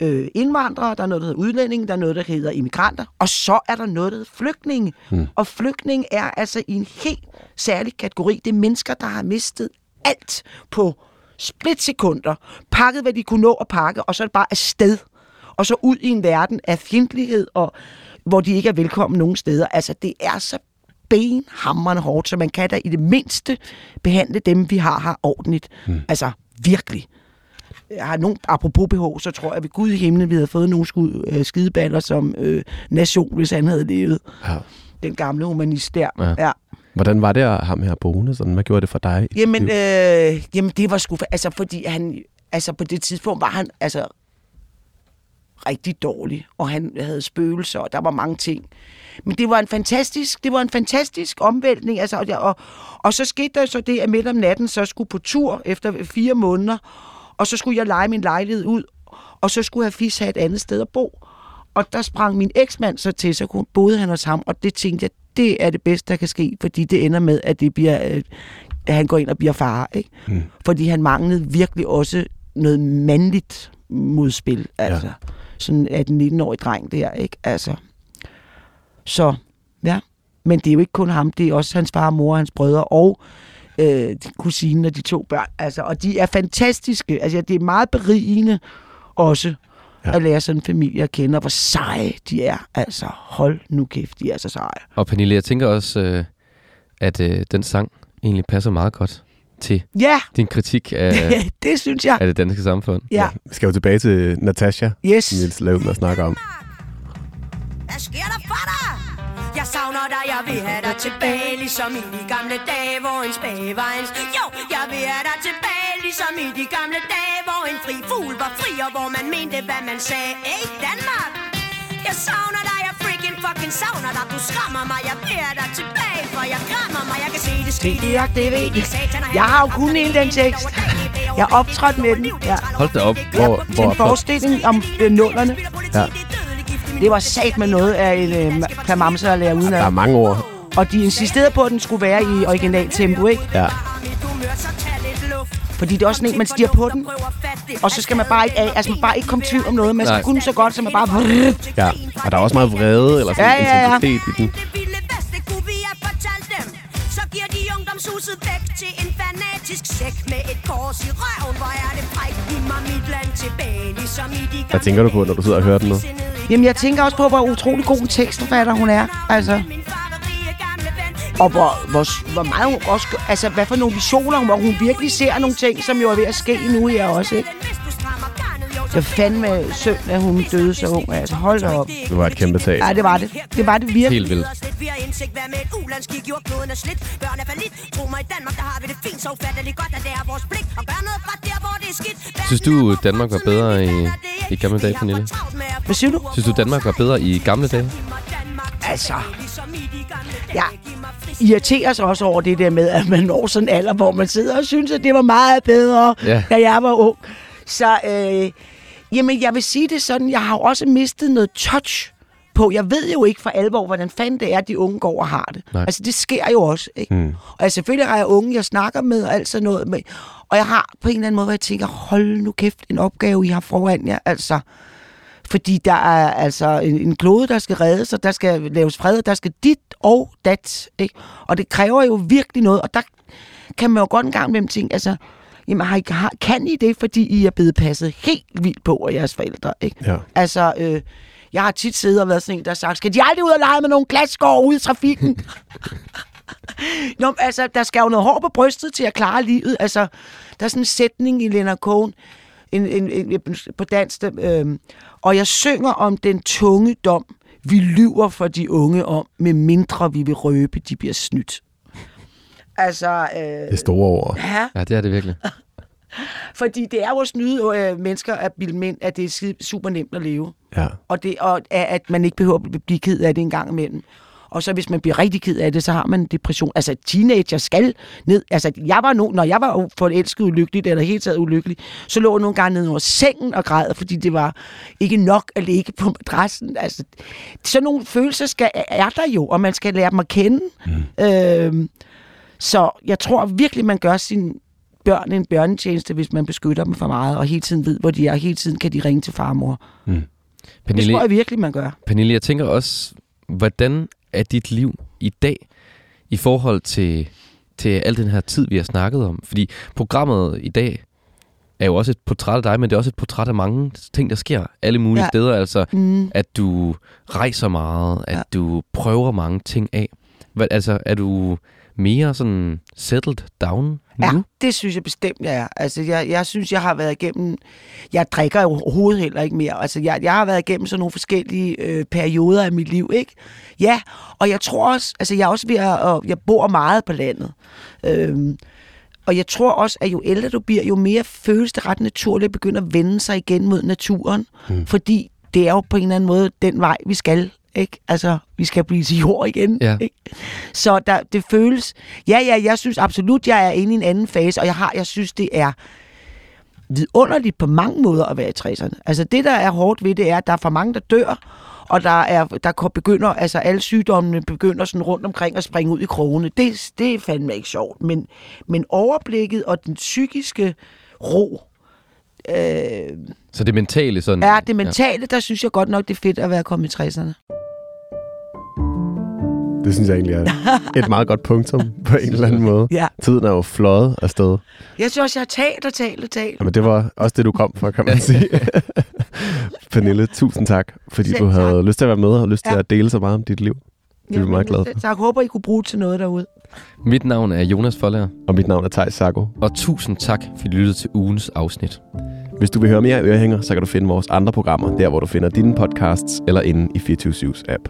[SPEAKER 3] øh, indvandrere, der er noget, der hedder udlændinge, der er noget, der hedder immigranter, og så er der noget, der hedder flygtninge. Mm. Og flygtninge er altså i en helt særlig kategori. Det er mennesker, der har mistet alt på splitsekunder, pakket, hvad de kunne nå at pakke, og så er det bare afsted. Og så ud i en verden af fjendtlighed, og hvor de ikke er velkommen nogen steder. Altså, det er så benhammerende hårdt, så man kan da i det mindste behandle dem, vi har her ordentligt. Mm. Altså, virkelig. Jeg har nogen, apropos BH, så tror jeg ved Gud i himlen, vi havde fået nogle skud, øh, skideballer som øh, nation, hvis han havde levet.
[SPEAKER 1] Ja.
[SPEAKER 3] Den gamle humanist der.
[SPEAKER 2] Ja.
[SPEAKER 3] ja.
[SPEAKER 1] Hvordan var det at ham her boende? Sådan, hvad gjorde det for dig?
[SPEAKER 3] Jamen, øh, jamen det var sgu... fa- Altså, fordi han... Altså, på det tidspunkt var han altså rigtig dårlig, og han havde spøgelser, og der var mange ting. Men det var en fantastisk, det var en fantastisk omvæltning, altså, og, og, og så skete der så det, at midt om natten så skulle på tur efter fire måneder, og så skulle jeg lege min lejlighed ud, og så skulle Hafiz have et andet sted at bo. Og der sprang min eksmand så til, så boede han hos ham, og det tænkte jeg, det er det bedste, der kan ske, fordi det ender med, at det bliver, øh, at han går ind og bliver far, ikke? Mm. Fordi han manglede virkelig også noget mandligt modspil, altså. Ja. Sådan en 19-årig dreng der, ikke? Altså. Så, ja. Men det er jo ikke kun ham, det er også hans far, mor, hans brødre og øh, kusinen og de to børn. Altså, og de er fantastiske. Altså, det er meget berigende også ja. at lære sådan en familie at kende, og hvor seje de er. Altså, hold nu kæft, de er så seje.
[SPEAKER 2] Og Pernille, jeg tænker også, øh, at øh, den sang egentlig passer meget godt til
[SPEAKER 3] Ja,
[SPEAKER 2] din kritik af,
[SPEAKER 3] det synes jeg.
[SPEAKER 2] af det danske samfund.
[SPEAKER 3] Ja,
[SPEAKER 1] Vi skal jo tilbage til Natasha,
[SPEAKER 3] yes.
[SPEAKER 1] Niels lavede med at snakke om.
[SPEAKER 6] Hvad sker der for dig? Jeg savner dig, jeg vil have dig tilbage Ligesom i de gamle dage, hvor en spage var en Jo, jeg vil have dig tilbage Ligesom i de gamle dage, hvor en fri fugl var fri Og hvor man mente, hvad man sagde Hey Danmark Jeg savner dig, jeg freaking fucking savner dig Du skræmmer mig, jeg vil have dig tilbage For jeg græmmer mig, jeg kan se det ske
[SPEAKER 3] Det er det, ved I. Jeg har jo kun en den tekst. Jeg har optrådt med den. Ja.
[SPEAKER 2] Hold da op.
[SPEAKER 1] Hvor,
[SPEAKER 3] Til
[SPEAKER 1] hvor
[SPEAKER 3] en forestilling om øh, nullerne.
[SPEAKER 1] Ja.
[SPEAKER 3] Det var sat med noget af en øh, klamamse at lære uden
[SPEAKER 1] Der er mange ord.
[SPEAKER 3] Og de insisterede på, at den skulle være i original tempo, ikke?
[SPEAKER 1] Ja.
[SPEAKER 3] Fordi det er også sådan en, man stiger på den, og så skal man bare ikke af, altså man bare ikke komme i tvivl om noget. Man skal
[SPEAKER 2] Nej.
[SPEAKER 3] kunne så godt, så man bare...
[SPEAKER 1] ja. Og der er også meget vrede, eller sådan
[SPEAKER 3] Ja, ja, ja.
[SPEAKER 1] intensitet i den.
[SPEAKER 6] Ungdomshuset væk til en fanatisk erotisk sæk med et kors i røven Hvor er det fræk, giv mig mit land tilbage Ligesom i de
[SPEAKER 1] Hvad tænker du på, når du sidder og hører den nu?
[SPEAKER 3] Jamen, jeg tænker også på, hvor utrolig god tekstforfatter hun er. Altså, og hvor, hvor, hvor meget hun også... Altså, hvad for nogle visioner, hvor hun virkelig ser nogle ting, som jo er ved at ske nu her også, ikke? Er fandme synd, at hun døde så ung. Altså, hold da op.
[SPEAKER 1] Det var et kæmpe tab.
[SPEAKER 3] Ja, det var det. Det var det virkelig.
[SPEAKER 2] Helt vildt.
[SPEAKER 6] Vi har indsigt, hvad med et ulandskig gjort kloden er slidt Børn er falit, tro mig i Danmark, der har vi det fint Så ufatteligt godt, at det er vores pligt Og gøre noget godt der, hvor det er skidt
[SPEAKER 2] Synes du, Danmark var bedre i, i gamle dage, Pernille?
[SPEAKER 3] Hvad siger du?
[SPEAKER 2] Synes du, Danmark var bedre i gamle dage?
[SPEAKER 3] Altså, jeg irriterer sig også over det der med, at man når sådan en alder, hvor man sidder og synes, at det var meget bedre,
[SPEAKER 2] Ja.
[SPEAKER 3] da jeg var ung. Så, øh, jamen, jeg vil sige det sådan, jeg har jo også mistet noget touch på. Jeg ved jo ikke for alvor, hvordan fanden det er, at de unge går og har det.
[SPEAKER 2] Nej.
[SPEAKER 3] Altså, det sker jo også, ikke? Mm. Og jeg, selvfølgelig har jeg unge, jeg snakker med og alt sådan noget med. Og jeg har på en eller anden måde, hvor jeg tænker, hold nu kæft, en opgave, I har foran jer. Altså, fordi der er altså en, en klode, der skal reddes, og der skal laves fred, og der skal dit og dat. Ikke? Og det kræver jo virkelig noget, og der kan man jo godt en gang med tænke, altså, jamen, har I, har, kan I det, fordi I er blevet passet helt vildt på af jeres forældre? Ikke?
[SPEAKER 1] Ja.
[SPEAKER 3] Altså, øh, jeg har tit siddet og været sådan en, der har sagt, skal de aldrig ud og lege med nogle glasskår ude i trafikken? Nå, men altså, der skal jo noget hår på brystet til at klare livet. Altså, der er sådan en sætning i Leonard Cohen en, en, en, på dansk, øh, og jeg synger om den tunge dom, vi lyver for de unge om, med mindre vi vil røbe, de bliver snydt. Altså, øh,
[SPEAKER 1] Det er store ord.
[SPEAKER 3] ja,
[SPEAKER 2] Ja, det er det virkelig.
[SPEAKER 3] fordi det er jo at snyde øh, mennesker at bilde mænd, at det er super nemt at leve.
[SPEAKER 1] Ja.
[SPEAKER 3] Og, det, og at- man ikke behøver at blive ked af det en gang imellem. Og så hvis man bliver rigtig ked af det, så har man depression. Altså teenager skal ned. Altså jeg var nu, når jeg var forelsket ulykkeligt, eller helt taget ulykkelig, så lå jeg nogle gange ned over sengen og græd, fordi det var ikke nok at ligge på madrassen. Altså, sådan nogle følelser skal, er der jo, og man skal lære dem at kende. Mm. Øhm, så jeg tror virkelig, man gør sin børn en bjørnetjeneste, hvis man beskytter dem for meget, og hele tiden ved, hvor de er, og hele tiden kan de ringe til far og mor. Det
[SPEAKER 2] Pernille,
[SPEAKER 3] tror jeg virkelig, man gør.
[SPEAKER 2] Pernille, jeg tænker også, hvordan er dit liv i dag i forhold til, til al den her tid, vi har snakket om? Fordi programmet i dag er jo også et portræt af dig, men det er også et portræt af mange ting, der sker alle mulige
[SPEAKER 3] Ja.
[SPEAKER 2] steder. Altså,
[SPEAKER 3] Mm.
[SPEAKER 2] at du rejser meget, at
[SPEAKER 3] ja.
[SPEAKER 2] du prøver mange ting af. Hvad, altså, er du mere sådan settled down nu?
[SPEAKER 3] Ja, det synes jeg bestemt, jeg er. Altså, jeg, jeg synes, jeg har været igennem... Jeg drikker jo overhovedet heller ikke mere. Altså, jeg, jeg har været igennem sådan nogle forskellige øh, perioder af mit liv, ikke? Ja, og jeg tror også... Altså, jeg er også ved at... Og jeg bor meget på landet. Øhm, og jeg tror også, at jo ældre du bliver, jo mere føles det ret naturligt at begynde at vende sig igen mod naturen. Mm. Fordi det er jo på en eller anden måde den vej, vi skal. Ikke? Altså, vi skal blive til jord igen.
[SPEAKER 2] Ja.
[SPEAKER 3] Ikke? Så der, det føles... Ja, ja, jeg synes absolut, jeg er inde i en anden fase, og jeg har, jeg synes, det er vidunderligt på mange måder at være i 60'erne. Altså det, der er hårdt ved det, er, at der er for mange, der dør, og der, er, der begynder, altså alle sygdommene begynder sådan rundt omkring at springe ud i krogene. Det, det er fandme ikke sjovt. Men, men overblikket og den psykiske ro, øh,
[SPEAKER 2] Så det mentale sådan...
[SPEAKER 3] er det mentale, der synes jeg godt nok, det er fedt at være kommet i 60'erne.
[SPEAKER 1] Det synes jeg egentlig er et meget godt punktum på en eller anden måde.
[SPEAKER 3] Ja.
[SPEAKER 1] Tiden er jo fløjet afsted.
[SPEAKER 3] Jeg synes også, jeg har talt og talt og talt.
[SPEAKER 1] Jamen, det var også det, du kom for, kan man sige. Pernille, tusind tak, fordi
[SPEAKER 3] Selv
[SPEAKER 1] du havde
[SPEAKER 3] tak.
[SPEAKER 1] lyst til at være med og lyst til
[SPEAKER 3] Ja.
[SPEAKER 1] at dele så meget om dit liv. Det er vi meget glade for.
[SPEAKER 3] Så jeg håber, I kunne bruge til noget derude.
[SPEAKER 2] Mit navn er Jonas Forlager,
[SPEAKER 1] Og mit navn er Thijs Sago.
[SPEAKER 2] og tusind tak, fordi du lyttede til ugens afsnit.
[SPEAKER 1] Hvis du vil høre mere ørehænger, så kan du finde vores andre programmer, der hvor du finder dine podcasts eller inde i 24 app.